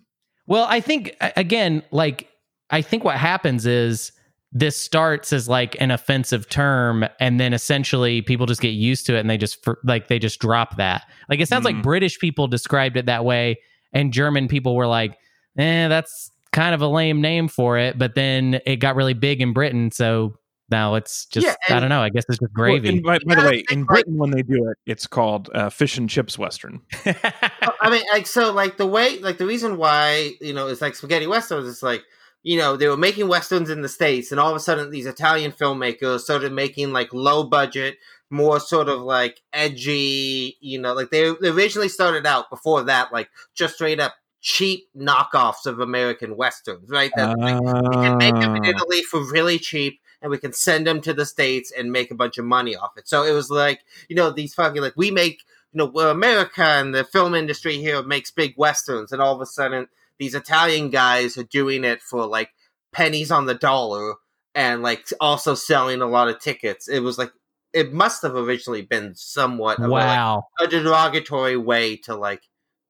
Well, I think again, like I think what happens is this starts as like an offensive term, and then essentially people just get used to it, and they just like they just drop that. Like it sounds like Mm. British people described it that way, and German people were like, "Eh, that's kind of a lame name for it." But then it got really big in Britain, so now it's just Yeah, I don't know. I guess it's just Well, gravy. and by, by the way, in Britain when they do it, it's called uh, fish and chips western. I mean, like so, like the way, like the reason why you know it's like spaghetti westerns. It's like you know they were making westerns in the states, and all of a sudden these Italian filmmakers started making like low budget, more sort of like edgy. You know, like they, they originally started out before that, like just straight up cheap knockoffs of American westerns, right? That like, we can make them in Ah. Italy for really cheap, and we can send them to the states and make a bunch of money off it. So it was like you know these fucking like we make you know America and the film industry here makes big westerns, and all of a sudden these Italian guys are doing it for like pennies on the dollar, and like also selling a lot of tickets. It was like it must have originally been somewhat of a, like, wow. a derogatory way to like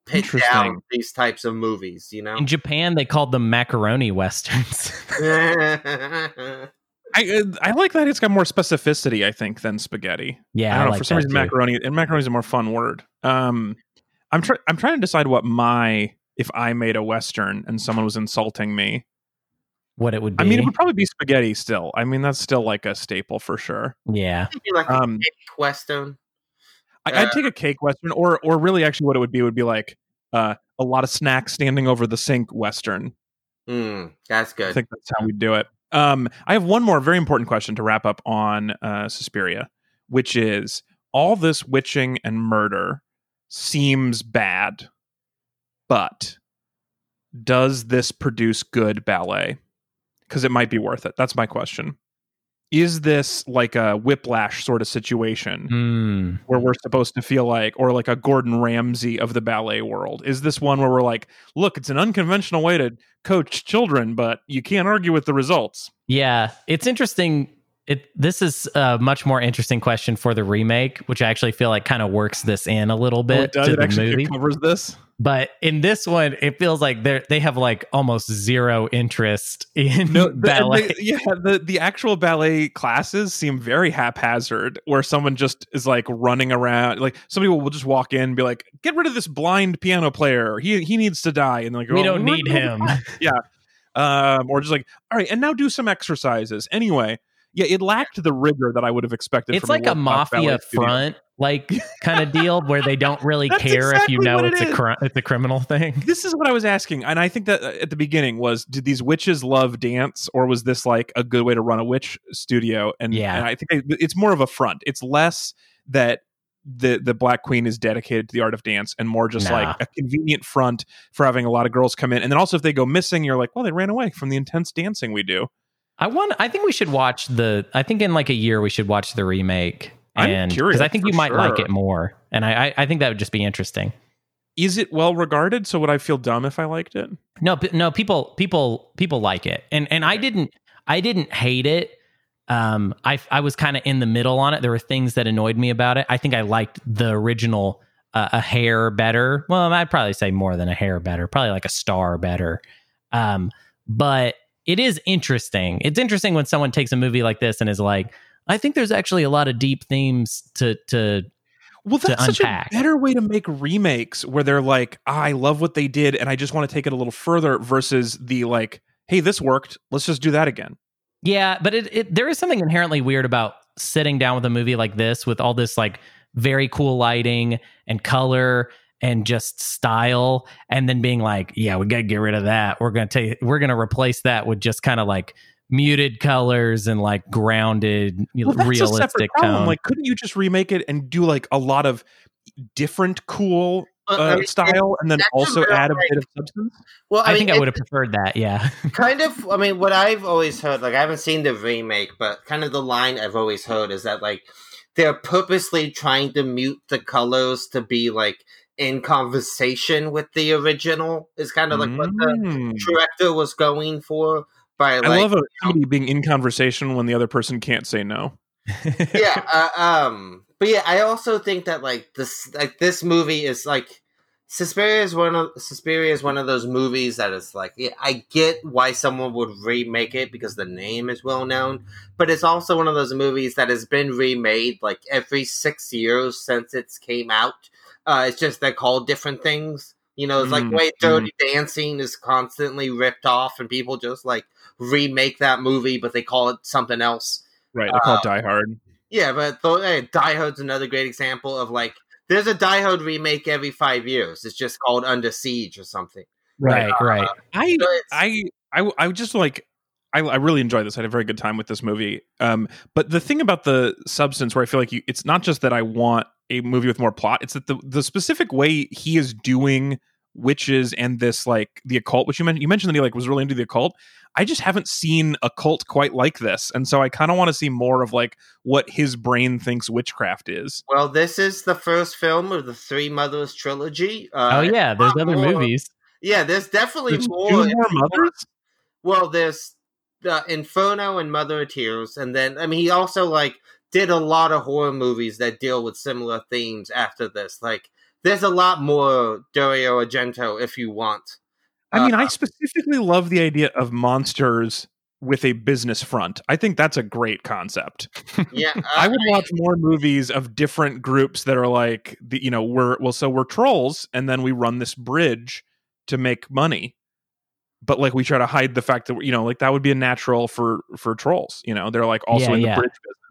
pit Interesting. down these types of movies, you know. In Japan, they called them macaroni westerns. I uh, I like that it's got more specificity. I think than spaghetti. yeah, I don't know like for some reason too. macaroni and macaroni is a more fun word. Um, I'm trying I'm trying to decide what my if I made a western and someone was insulting me. What it would be. I mean, it would probably be spaghetti still. I mean, that's still like a staple for sure. yeah. Maybe like a Um, cake western. I, Uh, I'd take a cake western, or or really actually what it would be would be like uh, a lot of snacks standing over the sink western. Mm, that's good. I think that's how we do it. Um, I have one more very important question to wrap up on uh, Suspiria, which is all this witching and murder seems bad, but does this produce good ballet? Because it might be worth it. That's my question. Is this like a whiplash sort of situation? Mm. where we're supposed to feel like, or like a Gordon Ramsay of the ballet world? Is this one where we're like, look, it's an unconventional way to coach children, but you can't argue with the results? Yeah, it's interesting. It this is a much more interesting question for the remake, which I actually feel like kind of works this in a little Oh, bit it does. to It the actually movie. covers this. But in this one, it feels like they they have like almost zero interest in No, ballet. yeah, the the actual ballet classes seem very haphazard, where someone just is like running around. Like somebody will just walk in and be like, "Get rid of this blind piano player. He he needs to die." And like, we "Oh, don't need him. um, or just like, all right, and now do some exercises. Anyway, yeah, it lacked the rigor that I would have expected. It's from like a world-class mafia front like kind of deal where they don't really care if you know it it's a cri- it's a criminal thing. This is what I was asking, and I think that uh, at the beginning was, did these witches love dance, or was this like a good way to run a witch studio? And Yeah. and I think it's more of a front. It's less that the the Black Queen is dedicated to the art of dance, and more just Nah. like a convenient front for having a lot of girls come in. And then also, if they go missing, you're like, well, they ran away from the intense dancing we do. I want. I think we should watch the. I think in like a year we should watch the remake. I'm and because I think you might like it more, and I, I I think that would just be interesting. Is it well regarded? So would I feel dumb if I liked it? No, no, people, people, people like it, and and I didn't, I didn't hate it. Um, I I was kind of in the middle on it. There were things that annoyed me about it. I think I liked the original uh, a hair better. Well, I'd probably say more than a hair better. Probably like a star better. Um, but it is interesting. It's interesting when someone takes a movie like this and is like, I think there's actually a lot of deep themes to to Well, to that's such unpack. a better way to make remakes where they're like, "Ah, I love what they did and I just want to take it a little further versus the like, hey, this worked. Let's just do that again. Yeah, but it, it there is something inherently weird about sitting down with a movie like this with all this like very cool lighting and color and just style and then being like, yeah, we got to get rid of that. We're going to take we're going to replace that with just kind of like muted colors and like grounded Well, that's a realistic separate problem. tone. Like, couldn't you just remake it and do like a lot of different cool Well, I uh, mean, style and then that's a also add a like- bit of substance? Well, I, I, think I would have preferred that. Yeah. kind of i mean what i've always heard like i haven't seen the remake but kind of the line i've always heard is that like they're purposely trying to mute the colors to be like in conversation with the original is kind of like what the Mm. director was going for by like I love a, somebody being in conversation when the other person can't say no. yeah uh, um but yeah i also think that like this like this movie is like Suspiria is one of Suspiria is one of those movies that is like yeah, I get why someone would remake it because the name is well known, but it's also one of those movies that has been remade like every six years since it's came out. Uh, it's just they're called different things. You know, it's like Mm, the way Dirty Dancing is constantly ripped off, and people just like remake that movie, but they call it something else. Right. they call it Die Hard. Yeah, but th- hey, Die Hard's another great example of like there's a Die Hard remake every five years. It's just called Under Siege or something. Right, right. I So I I I just like I, I really enjoyed this. I had a very good time with this movie. Um, but the thing about the substance, where I feel like you, it's not just that I want a movie with more plot; it's that the the specific way he is doing witches and this like the occult, which you mentioned. You mentioned that he like was really into the occult. I just haven't seen a cult quite like this, and so I kind of want to see more of like what his brain thinks witchcraft is. Well, this is the first film of the Three Mothers trilogy. Uh, oh yeah, there's other more- movies. yeah. There's definitely There's more. two more mothers. Well, there's the Inferno and Mother of Tears, and then I mean he also like did a lot of horror movies that deal with similar themes after this. Like there's a lot more Dario Argento if you want. I mean, Uh, I specifically love the idea of monsters with a business front. I think that's a great concept. Yeah, I would watch more movies of different groups that are like, the, you know, we're well, so we're trolls, and then we run this bridge to make money. But like, we try to hide the fact that you know, like that would be a natural for for trolls. You know, they're like also Yeah, in the yeah. bridge business.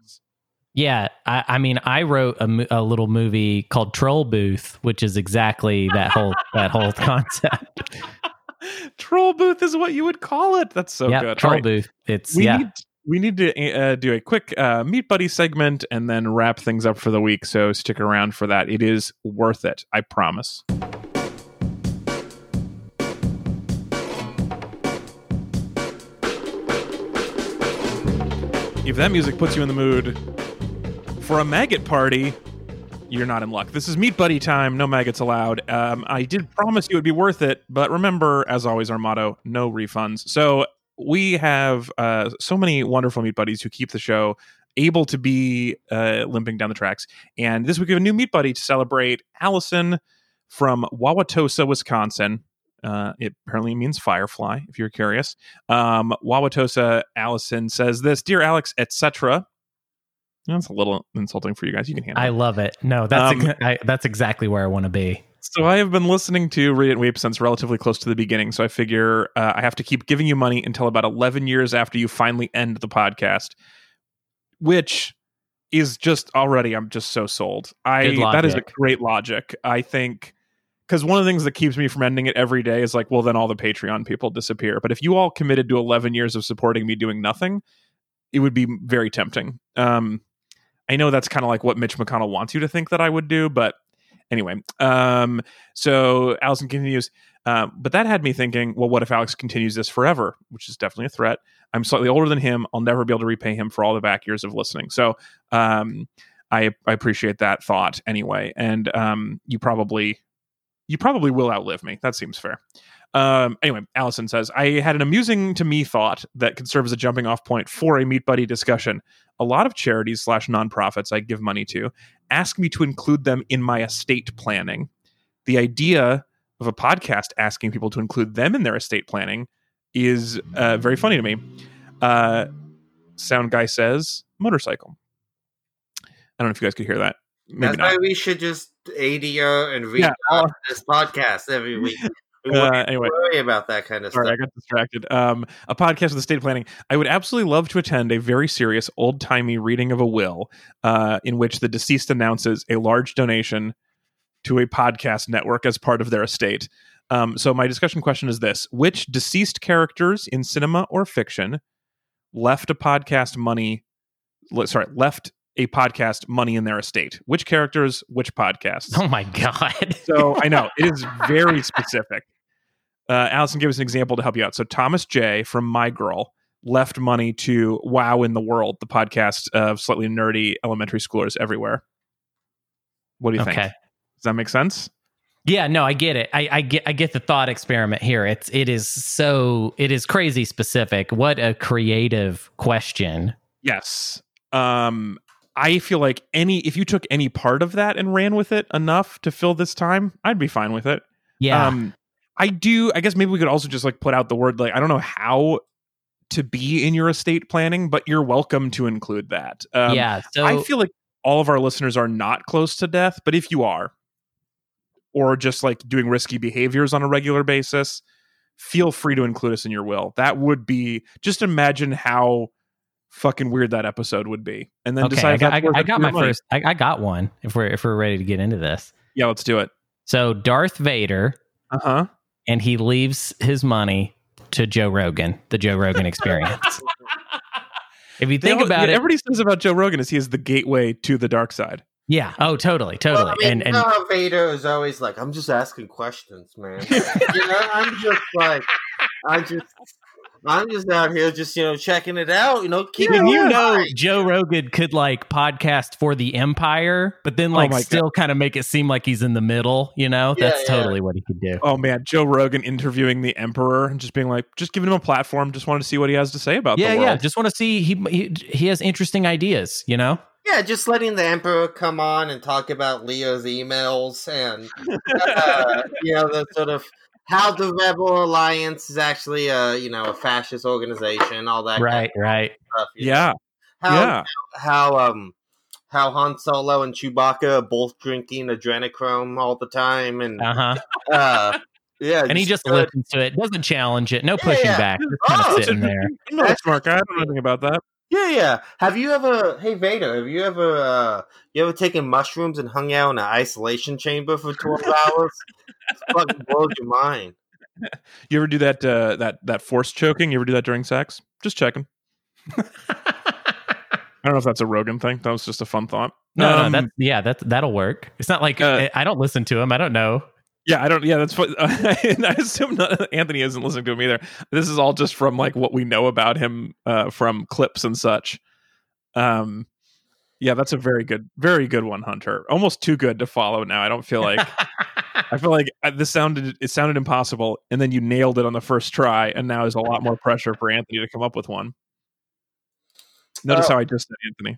Yeah, I, I mean, I wrote a, a little movie called Troll Booth, which is exactly that whole that whole concept. Troll booth is what you would call it. That's so yeah, good. Troll right. Booth. It's we yeah. need we need to uh, do a quick uh, meet buddy segment and then wrap things up for the week. So stick around for that. It is worth it. I promise. If that music puts you in the mood for a maggot party, you're not in luck. This is meat buddy time. No maggots allowed. Um, I did promise you it would be worth it, but remember, as always, our motto: no refunds. So we have uh, so many wonderful meat buddies who keep the show able to be uh, limping down the tracks. And this week we have a new meat buddy to celebrate. Allison from Wauwatosa, Wisconsin. Uh, it apparently means firefly, if you're curious. Um, Wauwatosa Allison says this, dear Alex, etc. That's a little insulting for you guys. You can handle it. I love it. No, that's Um, ex- I, that's exactly where I want to be. So I have been listening to Read It and Weep since relatively close to the beginning. So I figure uh, I have to keep giving you money until about 11 years after you finally end the podcast, which is just already, I'm just so sold. I That is a great logic. I think because one of the things that keeps me from ending it every day is like, well, then all the Patreon people disappear. But if you all committed to 11 years of supporting me doing nothing, it would be very tempting. Um, I know that's kind of like what Mitch McConnell wants you to think that I would do, but anyway. Um, so Allison continues, uh, but that had me thinking, well, what if Alex continues this forever? Which is definitely a threat. I'm slightly older than him. I'll never be able to repay him for all the back years of listening. So um, I, I appreciate that thought anyway. And um, you probably you probably will outlive me. That seems fair. Um, anyway, Allison says, I had an amusing to me thought that could serve as a jumping off point for a Meat Buddy discussion. A lot of charities slash nonprofits I give money to ask me to include them in my estate planning. The idea of a podcast asking people to include them in their estate planning is uh, very funny to me. Uh, sound guy says motorcycle. I don't know if you guys could hear that. Maybe That's not. why we should just ADR and read Yeah. this podcast every week. We Uh, anyway. worry about that kind of Sorry, I got distracted. Um, a podcast with estate planning. I would absolutely love to attend a very serious, old timey reading of a will, uh, in which the deceased announces a large donation to a podcast network as part of their estate. Um, so my discussion question is this: Which deceased characters in cinema or fiction left a podcast money? le- Sorry, left a podcast money in their estate. Which characters? Which podcasts? Oh my god. So I know it is very specific. Uh, Allison, give us an example to help you out. So Thomas J from My Girl left money to Wow in the World, the podcast of slightly nerdy elementary schoolers everywhere. What do you think? Does that make sense? Yeah, no, I get it. I, I get I get the thought experiment here. It's it is so it is crazy specific. What a creative question. Yes. Um, I feel like any if you took any part of that and ran with it enough to fill this time, I'd be fine with it. Yeah. Um, I do. I guess maybe we could also just like put out the word like I don't know how to be in your estate planning, but you're welcome to include that. Um, yeah. So I feel like all of our listeners are not close to death, but if you are, or just like doing risky behaviors on a regular basis, feel free to include us in your will. That would be just imagine how fucking weird that episode would be, and then Okay, decide. I got, I, I got my money. first. I, I got one. If we're if we're ready to get into this, Yeah, let's do it. so Darth Vader, Uh huh. And he leaves his money to Joe Rogan, the Joe Rogan Experience. if you think about it, everybody says about Joe Rogan is he is the gateway to the dark side. yeah. Oh, totally, totally. Well, I mean, and you and know Vader is always like, I'm just asking questions, man. you know, I'm just like, I just, I'm just out here, just you know, checking it out. You know, keeping And you know right. Joe Rogan could like podcast for the Empire, but then Oh like my still kind of make it seem like he's in the middle. You know, Yeah, that's yeah. totally what he could do. Oh man, Joe Rogan interviewing the Emperor and just being like, just giving him a platform. Just wanted to see what he has to say about yeah, the yeah. Just want to see he, he he has interesting ideas. You know. Yeah, just letting the Emperor come on and talk about Leo's emails and uh, you know the sort of how the Rebel Alliance is actually a you know a fascist organization, all that kind Right, right. of stuff. you know. yeah, how yeah. how um how Han Solo and Chewbacca are both drinking adrenochrome all the time, and Uh huh. uh, yeah, And he just good. listens to it, doesn't challenge it, no Yeah, pushing yeah. back, just kind of Oh, sitting there. No, that's smart guy. I don't know anything about that. Yeah, yeah. Have you ever, hey Vader, have you ever, uh, you ever taken mushrooms and hung out in an isolation chamber for twelve hours? It fucking blows your mind. You ever do that? Uh, that that force choking? You ever do that during sex? Just checking. I don't know if that's a Rogan thing. That was just a fun thought. No, Um, no, that's yeah, that that'll work. It's not like Uh, I don't listen to him. I don't know. Yeah, I don't. Yeah, that's. fu- and I assume not, Anthony isn't listening to him either. This is all just from like what we know about him uh, from clips and such. Um, yeah, that's a very good, very good one, Hunter. Almost too good to follow. Now I don't feel like. I feel like uh, this sounded it sounded impossible, and then you nailed it on the first try, and now there's a lot more pressure for Anthony to come up with one. Notice Oh. how I just said Anthony.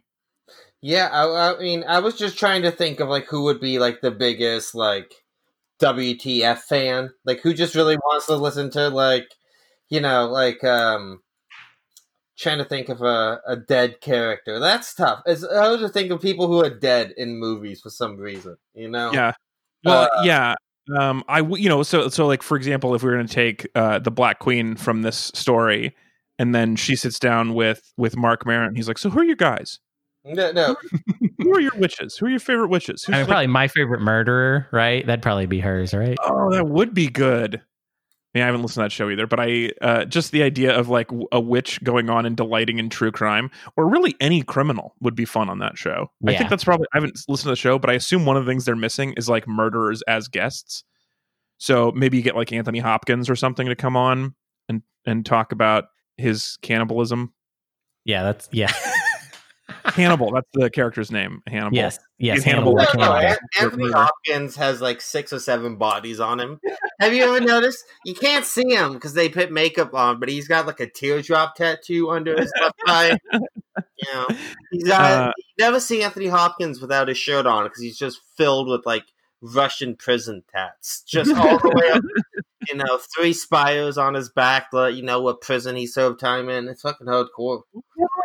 Yeah, I, I mean, I was just trying to think of like who would be like the biggest like WTF fan, like who just really wants to listen to like, you know, like um, trying to think of a, a dead character. That's tough. It's hard to think of people who are dead in movies for some reason. You know? Yeah. Well, Uh, yeah. Um, I w- you know so so like for example, if we were going to take uh the Black Queen from this story, and then she sits down with with Marc Maron, he's like, so who are you guys? No, no. Who are your witches? Who are your favorite witches? Who's I mean, like- probably my favorite murderer, right? That'd probably be hers, right? oh, that would be good. I, mean, I haven't listened to that show either, but I uh, just the idea of like a witch going on and delighting in true crime, or really any criminal, would be fun on that show. I think that's probably I haven't listened to the show, but I assume one of the things they're missing is like murderers as guests. So maybe you get like Anthony Hopkins or something to come on and and talk about his cannibalism. Yeah, that's yeah. Hannibal, that's the character's name. Hannibal. yes, yes. He's Hannibal. Hannibal No, no, Cannibal. Anthony Hopkins has like six or seven bodies on him. Have you ever noticed? You can't see him because they put makeup on, but he's got like a teardrop tattoo under his left eye. You know, he's got. Uh, you never see Anthony Hopkins without his shirt on because he's just filled with like Russian prison tats, just all the way up. You know, three spires on his back. Let you know what prison he served time in. It's fucking hardcore.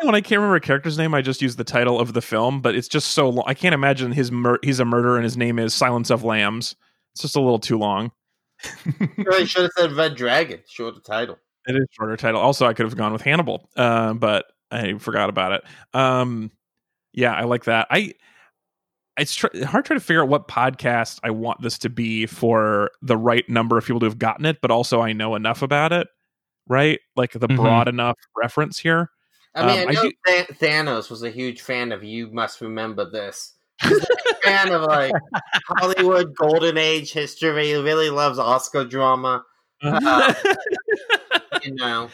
when I can't remember a character's name, I just use the title of the film, but it's just so long. I can't imagine his mur- he's a murderer and his name is Silence of Lambs. It's just a little too long. Really should have said Red Dragon. Shorter title. It is a shorter title. Also, I could have gone with Hannibal, uh, but I forgot about it. Um, yeah, I like that. I it's tr- hard trying to figure out what podcast I want this to be for the right number of people to have gotten it, but also I know enough about it, right? Like the Mhm. broad enough reference here. I mean, Um, I I know do- Tha- Thanos was a huge fan of You Must Remember This. He's a fan of like Hollywood Golden Age history. He really loves Oscar drama. Uh, You know,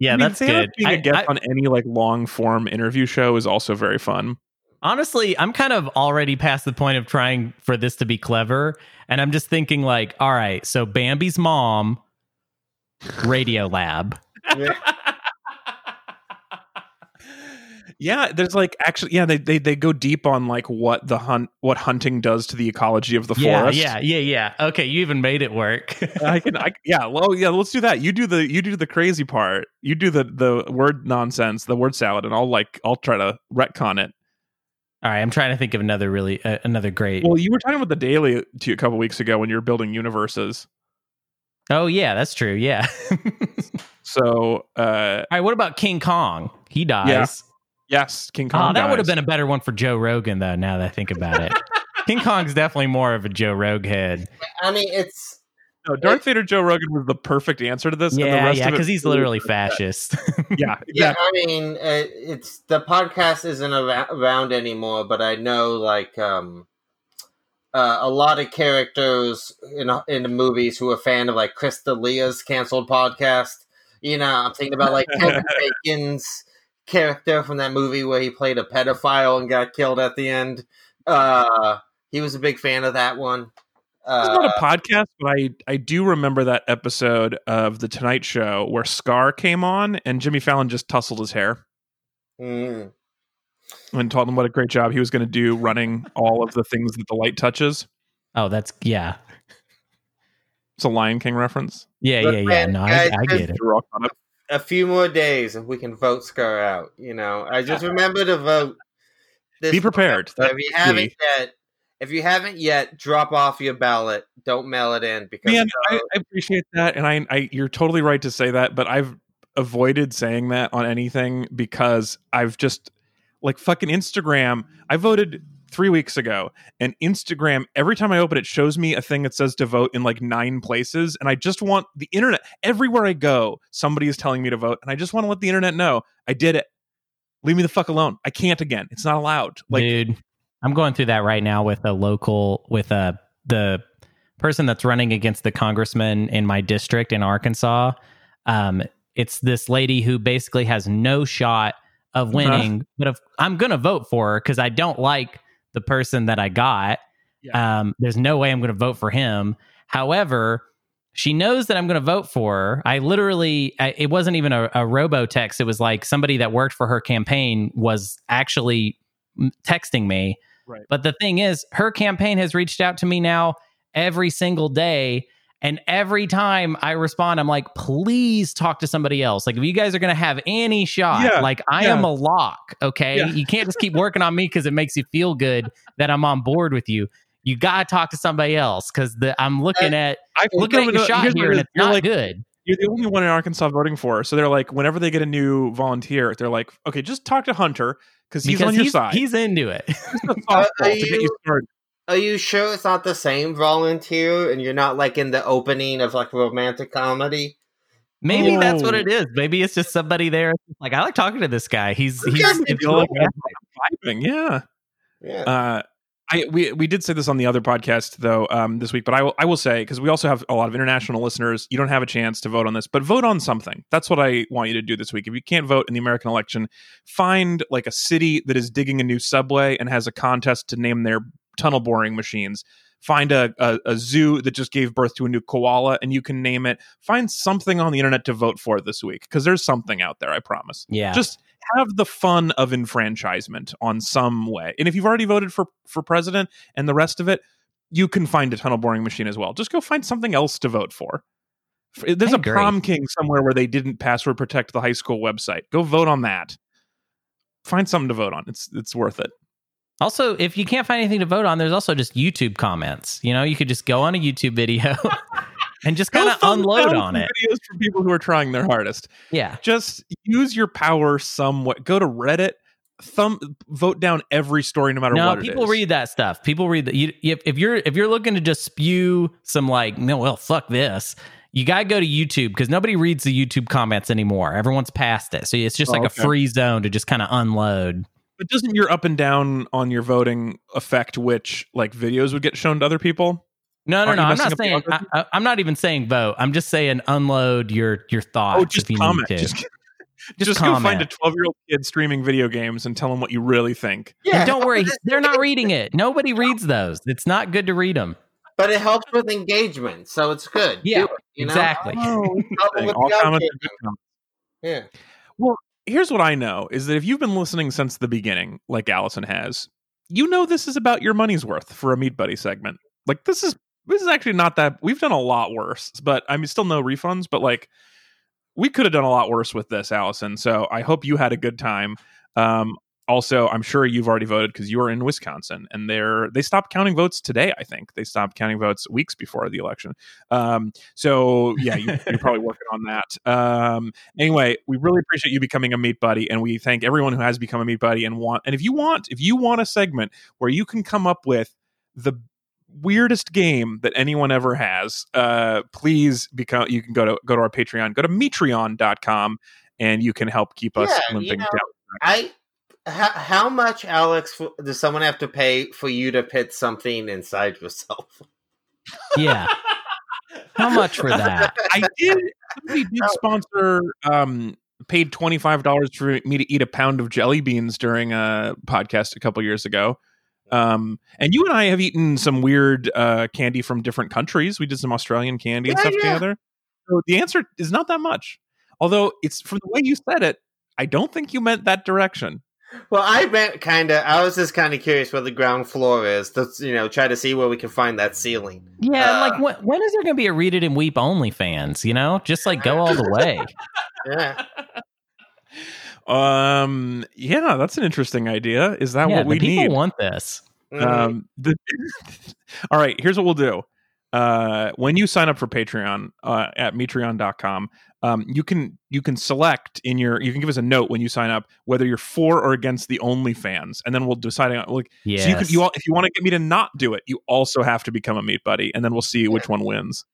Yeah, I mean, that's Thanos good. Being a I- guest I- on any like long form interview show is also very fun. Honestly, I'm kind of already past the point of trying for this to be clever, and I'm just thinking like, all right, so Bambi's mom, Radio Lab. Yeah. yeah, there's like actually, yeah, they, they they go deep on like what the hunt, what hunting does to the ecology of the Yeah, forest. yeah, yeah, yeah. Okay, you even made it work. I can, I, yeah, well, yeah, let's do that. You do the, you do the crazy part. You do the the word nonsense, the word salad, and I'll like, I'll try to retcon it. All right, I'm trying to think of another really uh, another great. Well, you were talking about the daily to you a couple weeks ago when you were building universes. oh yeah, that's true. Yeah. So, uh, right, what about King Kong? He dies. Yes, King Kong. Oh, that would have been a better one for Joe Rogan, though. Now that I think about it, King Kong's definitely more of a Joe Rogue head. I mean, it's No, Darth Vader Joe Rogan was the perfect answer to this. and the Yeah, rest yeah, because he's literally fascist. yeah, yeah. yeah. I mean, uh, it's the podcast isn't around anymore, but I know like um, uh, a lot of characters in in the movies who are fan of like Chris D'Elia's canceled podcast. You know, I'm thinking about like Kevin Bacon's character from that movie where he played a pedophile and got killed at the end. Uh, he was a big fan of that one. It's Uh, not a podcast, but I I do remember that episode of the Tonight Show where Scar came on and Jimmy Fallon just tussled his hair mm. and told him what a great job he was going to do running all of the things that the light touches. oh, that's yeah, It's a Lion King reference. yeah, Look, yeah, yeah. No, I, I get it. You're all caught up. a few more days and we can vote Scar out. You know, I just remember to vote. This Be prepared. So if you haven't yet, if you haven't yet, drop off your ballot. Don't mail it in because Man, I, I appreciate that, and I, I, you're totally right to say that, but I've avoided saying that on anything because I've just like fucking Instagram. I voted three weeks ago, and Instagram every time I open it shows me a thing that says to vote in like nine places, and I just want the internet everywhere I go. Somebody is telling me to vote, and I just want to let the internet know I did it. Leave me the fuck alone. I can't again. It's not allowed. Like Dude, I'm going through that right now with a local with a the person that's running against the congressman in my district in Arkansas. Um, it's this lady who basically has no shot of winning, but if, I'm going to vote for her because I don't like the person that I got. Um, there's no way I'm going to vote for him. However, she knows that I'm going to vote for her. I literally, I, it wasn't even a, a robo text. It was like somebody that worked for her campaign was actually texting me. Right. But the thing is, her campaign has reached out to me now every single day. And every time I respond, I'm like, please talk to somebody else. Like, if you guys are going to have any shot, Yeah, like, I yeah. am a lock. Okay. Yeah. You can't just keep working on me because it makes you feel good that I'm on board with you. You got to talk to somebody else because I'm looking at I'm looking at your shot here it and it's You're not like, good. you're the only one in Arkansas voting for her. So they're like, whenever they get a new volunteer, they're like, okay, just talk to Hunter because he's on your he's, side. he's into it. He's Are- softball are to get you you- are you sure it's not the same volunteer and you're not like in the opening of like romantic comedy? Maybe that's what Oh. it is. Maybe it's just somebody there. Like I like talking to this guy. He's he's Yes, it's like real I'm vibing, yeah. Yeah. Uh, I we we did say this on the other podcast though um, this week, but I will I will say because we also have a lot of international listeners. You don't have a chance to vote on this, but vote on something. That's what I want you to do this week. If you can't vote in the American election, find like a city that is digging a new subway and has a contest to name their tunnel boring machines. Find a, a, a zoo that just gave birth to a new koala and you can name it. Find something on the internet to vote for this week because there's something out there. I promise Yeah. just have the fun of enfranchisement on some way. And if you've already voted for for president and the rest of it, you can find a tunnel boring machine as well. Just go find something else to vote for. There's I a agree. prom king somewhere where they didn't password protect the high school website. Go vote on that. Find something to vote on. It's it's worth it. Also, if you can't find anything to vote on, there's also just YouTube comments. You know, you could just go on a YouTube video and just kind of unload on it. Videos for people who are trying their hardest. Yeah. Just use your power somewhat. Go to Reddit. Thumb vote down every story, no matter No, what. it people read that stuff. People read that. You, if, if you're if you're looking to just spew some like, no, well, fuck this. You gotta go to YouTube because nobody reads the YouTube comments anymore. Everyone's past it, so it's just Oh, like okay. a free zone to just kind of unload. But doesn't your up and down on your voting affect which like videos would get shown to other people? No, no, Aren't no. I'm not saying. I, algorithm? I- I'm not even saying vote. I'm just saying unload your your oh, thoughts. oh, just if you comment. Need to. Just, Just just, go find a 12 year old kid streaming video games and tell them what you really think. And don't worry, they're not reading it. Nobody reads those. It's not good to read them. But it helps with engagement, so it's good. Yeah, it, you know? exactly. Oh, Help with All comments are algorithm. good comments. Yeah. Here's what I know is that if you've been listening since the beginning, like Allison has, you know this is about your money's worth for a Meat Buddy segment. Like this is this is actually not that we've done a lot worse, but I mean still no refunds, but like we could have done a lot worse with this, Allison. So I hope you had a good time. Um, also, I'm sure you've already voted because you are in Wisconsin, and they're they stopped counting votes today. I think they stopped counting votes weeks before the election. Um, so yeah, you, you're probably working on that. Um, anyway, we really appreciate you becoming a meat buddy, and we thank everyone who has become a meat buddy and want. And if you want, if you want a segment where you can come up with the weirdest game that anyone ever has, uh, please become. You can go to go to our Patreon. Go to Metreon.com and you can help keep us Yeah, you know, down. I how, how much, Alex, f- does someone have to pay for you to pit something inside yourself? Yeah. How much for that? I did. Somebody did sponsor. Um, paid twenty five dollars for me to eat a pound of jelly beans during a podcast a couple years ago. Um, and you and I have eaten some weird uh, candy from different countries. We did some Australian candy and stuff yeah. together. So the answer is not that much. Although it's from the way you said it, I don't think you meant that direction. Well, I meant kind of. I was just kind of curious where the ground floor is. To you know, try to see where we can find that ceiling. Yeah, Uh, like when, when is there going to be a Read It and Weep only fans? You know, just like go all the way. Yeah, Um, yeah, that's an interesting idea. Is that yeah, what we the people need? want this. Mhm. Um, the, all right, here's what we'll do. Uh, when you sign up for Patreon uh, at metreon.com, um, you can you can select in your you can give us a note when you sign up whether you're for or against the OnlyFans, and then we'll decide on like Yeah. so you could you all, if you want to get me to not do it, you also have to become a meat buddy, and then we'll see which one wins.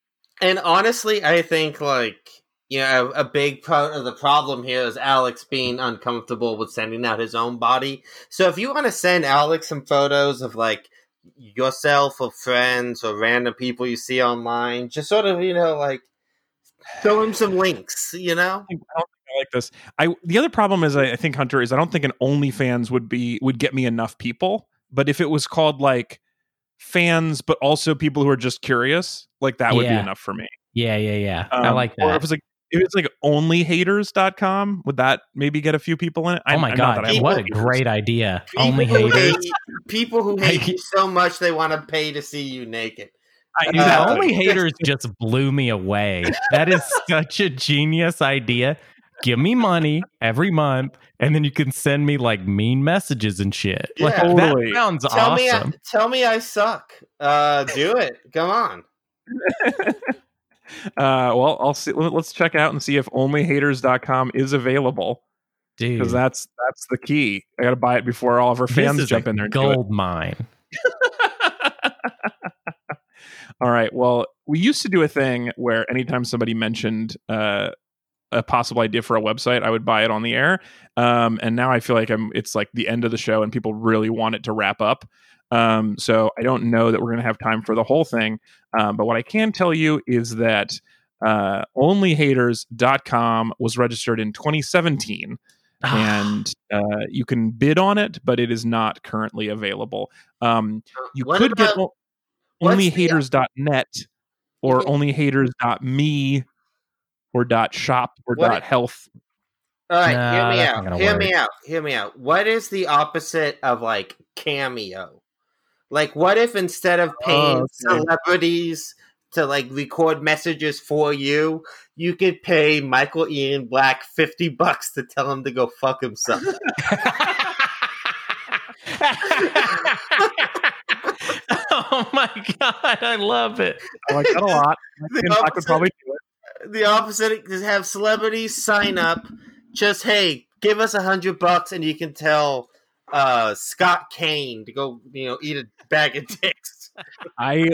and honestly, I think like you know a, a big part of the problem here is Alex being uncomfortable with sending out his own body. So if you want to send Alex some photos of like yourself or friends or random people you see online, just sort of you know like show him some links. You know. I don't I like this. I the other problem is I, I think Hunter is I don't think an OnlyFans would be would get me enough people. But if it was called like fans, but also people who are just curious, like that would be enough for me. yeah, yeah, yeah. I Um, like Or if that. it's like if it's like onlyhaters.com, would that maybe get a few people in it? Oh my not god, that I have what a great idea! People Only haters. hate- people who hate you so much they want to pay to see you naked. I Dude, knew that. Uh, only haters just blew me away. That is such a genius idea. Give me money every month, and then you can send me like mean messages and shit. Like Yeah. Totally. that sounds Tell me, I, awesome. tell me I suck. Uh, do it. Come on. Uh, well, I'll see. let- Let's check out and see if onlyhaters.com is available Dude, because that's that's the key. I got to buy it before all of our fans jump in there. And do it. gold mine. All right. Well, we used to do a thing where anytime somebody mentioned uh, a possible idea for a website, I would buy it on the air. Um, and now I feel like I'm. It's like the end of the show, and people really want it to wrap up. Um, so I don't know that we're going to have time for the whole thing. Um, but what I can tell you is that uh, onlyhaters.com was registered in 2017 and uh, you can bid on it, but it is not currently available. Um, you What could get about- o- what's the- onlyhaters.net or onlyhaters.me or dot .shop or What- dot .health. All right, Nah, hear me out. Hear work. me out. Hear me out. What is the opposite of like cameo? Like, what if instead of paying Oh, okay. celebrities to like record messages for you, you could pay Michael Ian Black fifty bucks to tell him to go fuck himself? oh my god, I love it. I like that a lot. The And I could opposite- probably do it. the opposite is have celebrities sign up. Just hey, give us a hundred bucks and you can tell uh, Scott Kane to go, you know, eat a bag of dicks. I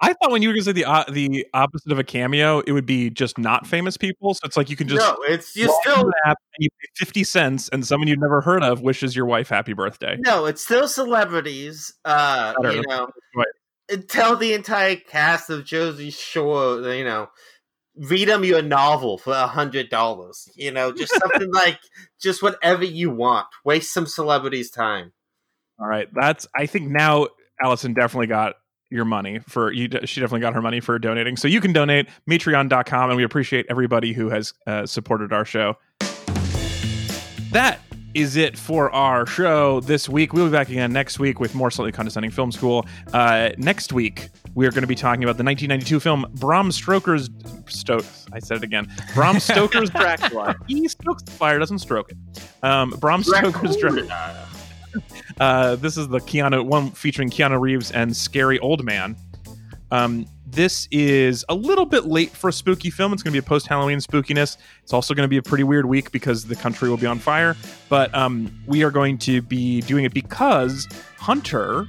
I thought when you were going to say the uh, the opposite of a cameo, it would be just not famous people. So it's like you can just no, it's you still into the app and you pay fifty cents, and someone you've never heard of wishes your wife happy birthday. no, it's still celebrities. Uh, Better. you know, Right. tell the entire cast of Jersey Shore, you know, read them your novel for a hundred dollars. You know, just something like just whatever you want. Waste some celebrities' time. All right, that's I think now Allison definitely got your money for you. She definitely got her money for donating. So you can donate Metreon.com, and we appreciate everybody who has uh, supported our show. That is it for our show this week. We'll be back again next week with more slightly condescending film school. Uh, next week we are going to be talking about the 1992 film Bram Stoker's Sto- I said it again. Bram Stoker's Dracula. he stokes the fire, doesn't stroke it. Um, Bram Stoker's Dracula. Uh, this is the Keanu one featuring Keanu Reeves and Scary Old Man. Um, this is a little bit late for a spooky film. It's going to be a post Halloween spookiness. It's also going to be a pretty weird week because the country will be on fire. But um, we are going to be doing it because Hunter,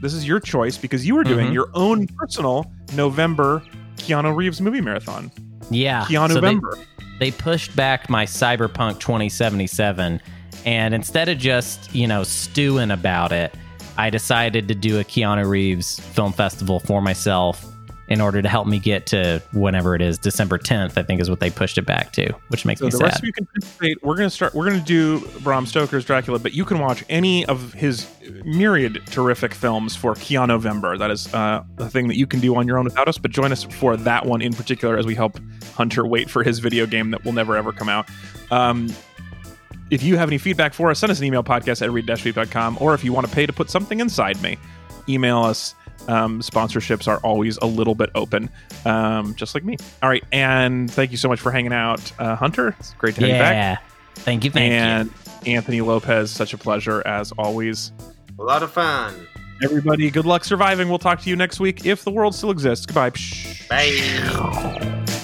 this is your choice because you are doing Mhm. your own personal November Keanu Reeves movie marathon. Yeah. Keanu so they- they pushed back my Cyberpunk 2077 and instead of just, you know, stewing about it, I decided to do a Keanu Reeves film festival for myself in order to help me get to whenever it is, December 10th, I think is what they pushed it back to, which makes So me the sad. rest of you can participate. We're gonna start. We're gonna do Bram Stoker's Dracula, but you can watch any of his myriad terrific films for Keanu November. That is uh, a thing that you can do on your own without us. But join us for that one in particular as we help Hunter wait for his video game that will never ever come out. Um, if you have any feedback for us, send us an email podcast at read-weep.com, or if you want to pay to put something inside me, email us. Um, sponsorships are always a little bit open, um, just like me. All right, and thank you so much for hanging out, uh, Hunter. It's great to have you back. yeah. Thank you. Thank and Anthony Lopez, such a pleasure as always. A lot of fun. Everybody, good luck surviving. We'll talk to you next week if the world still exists. Goodbye. Bye.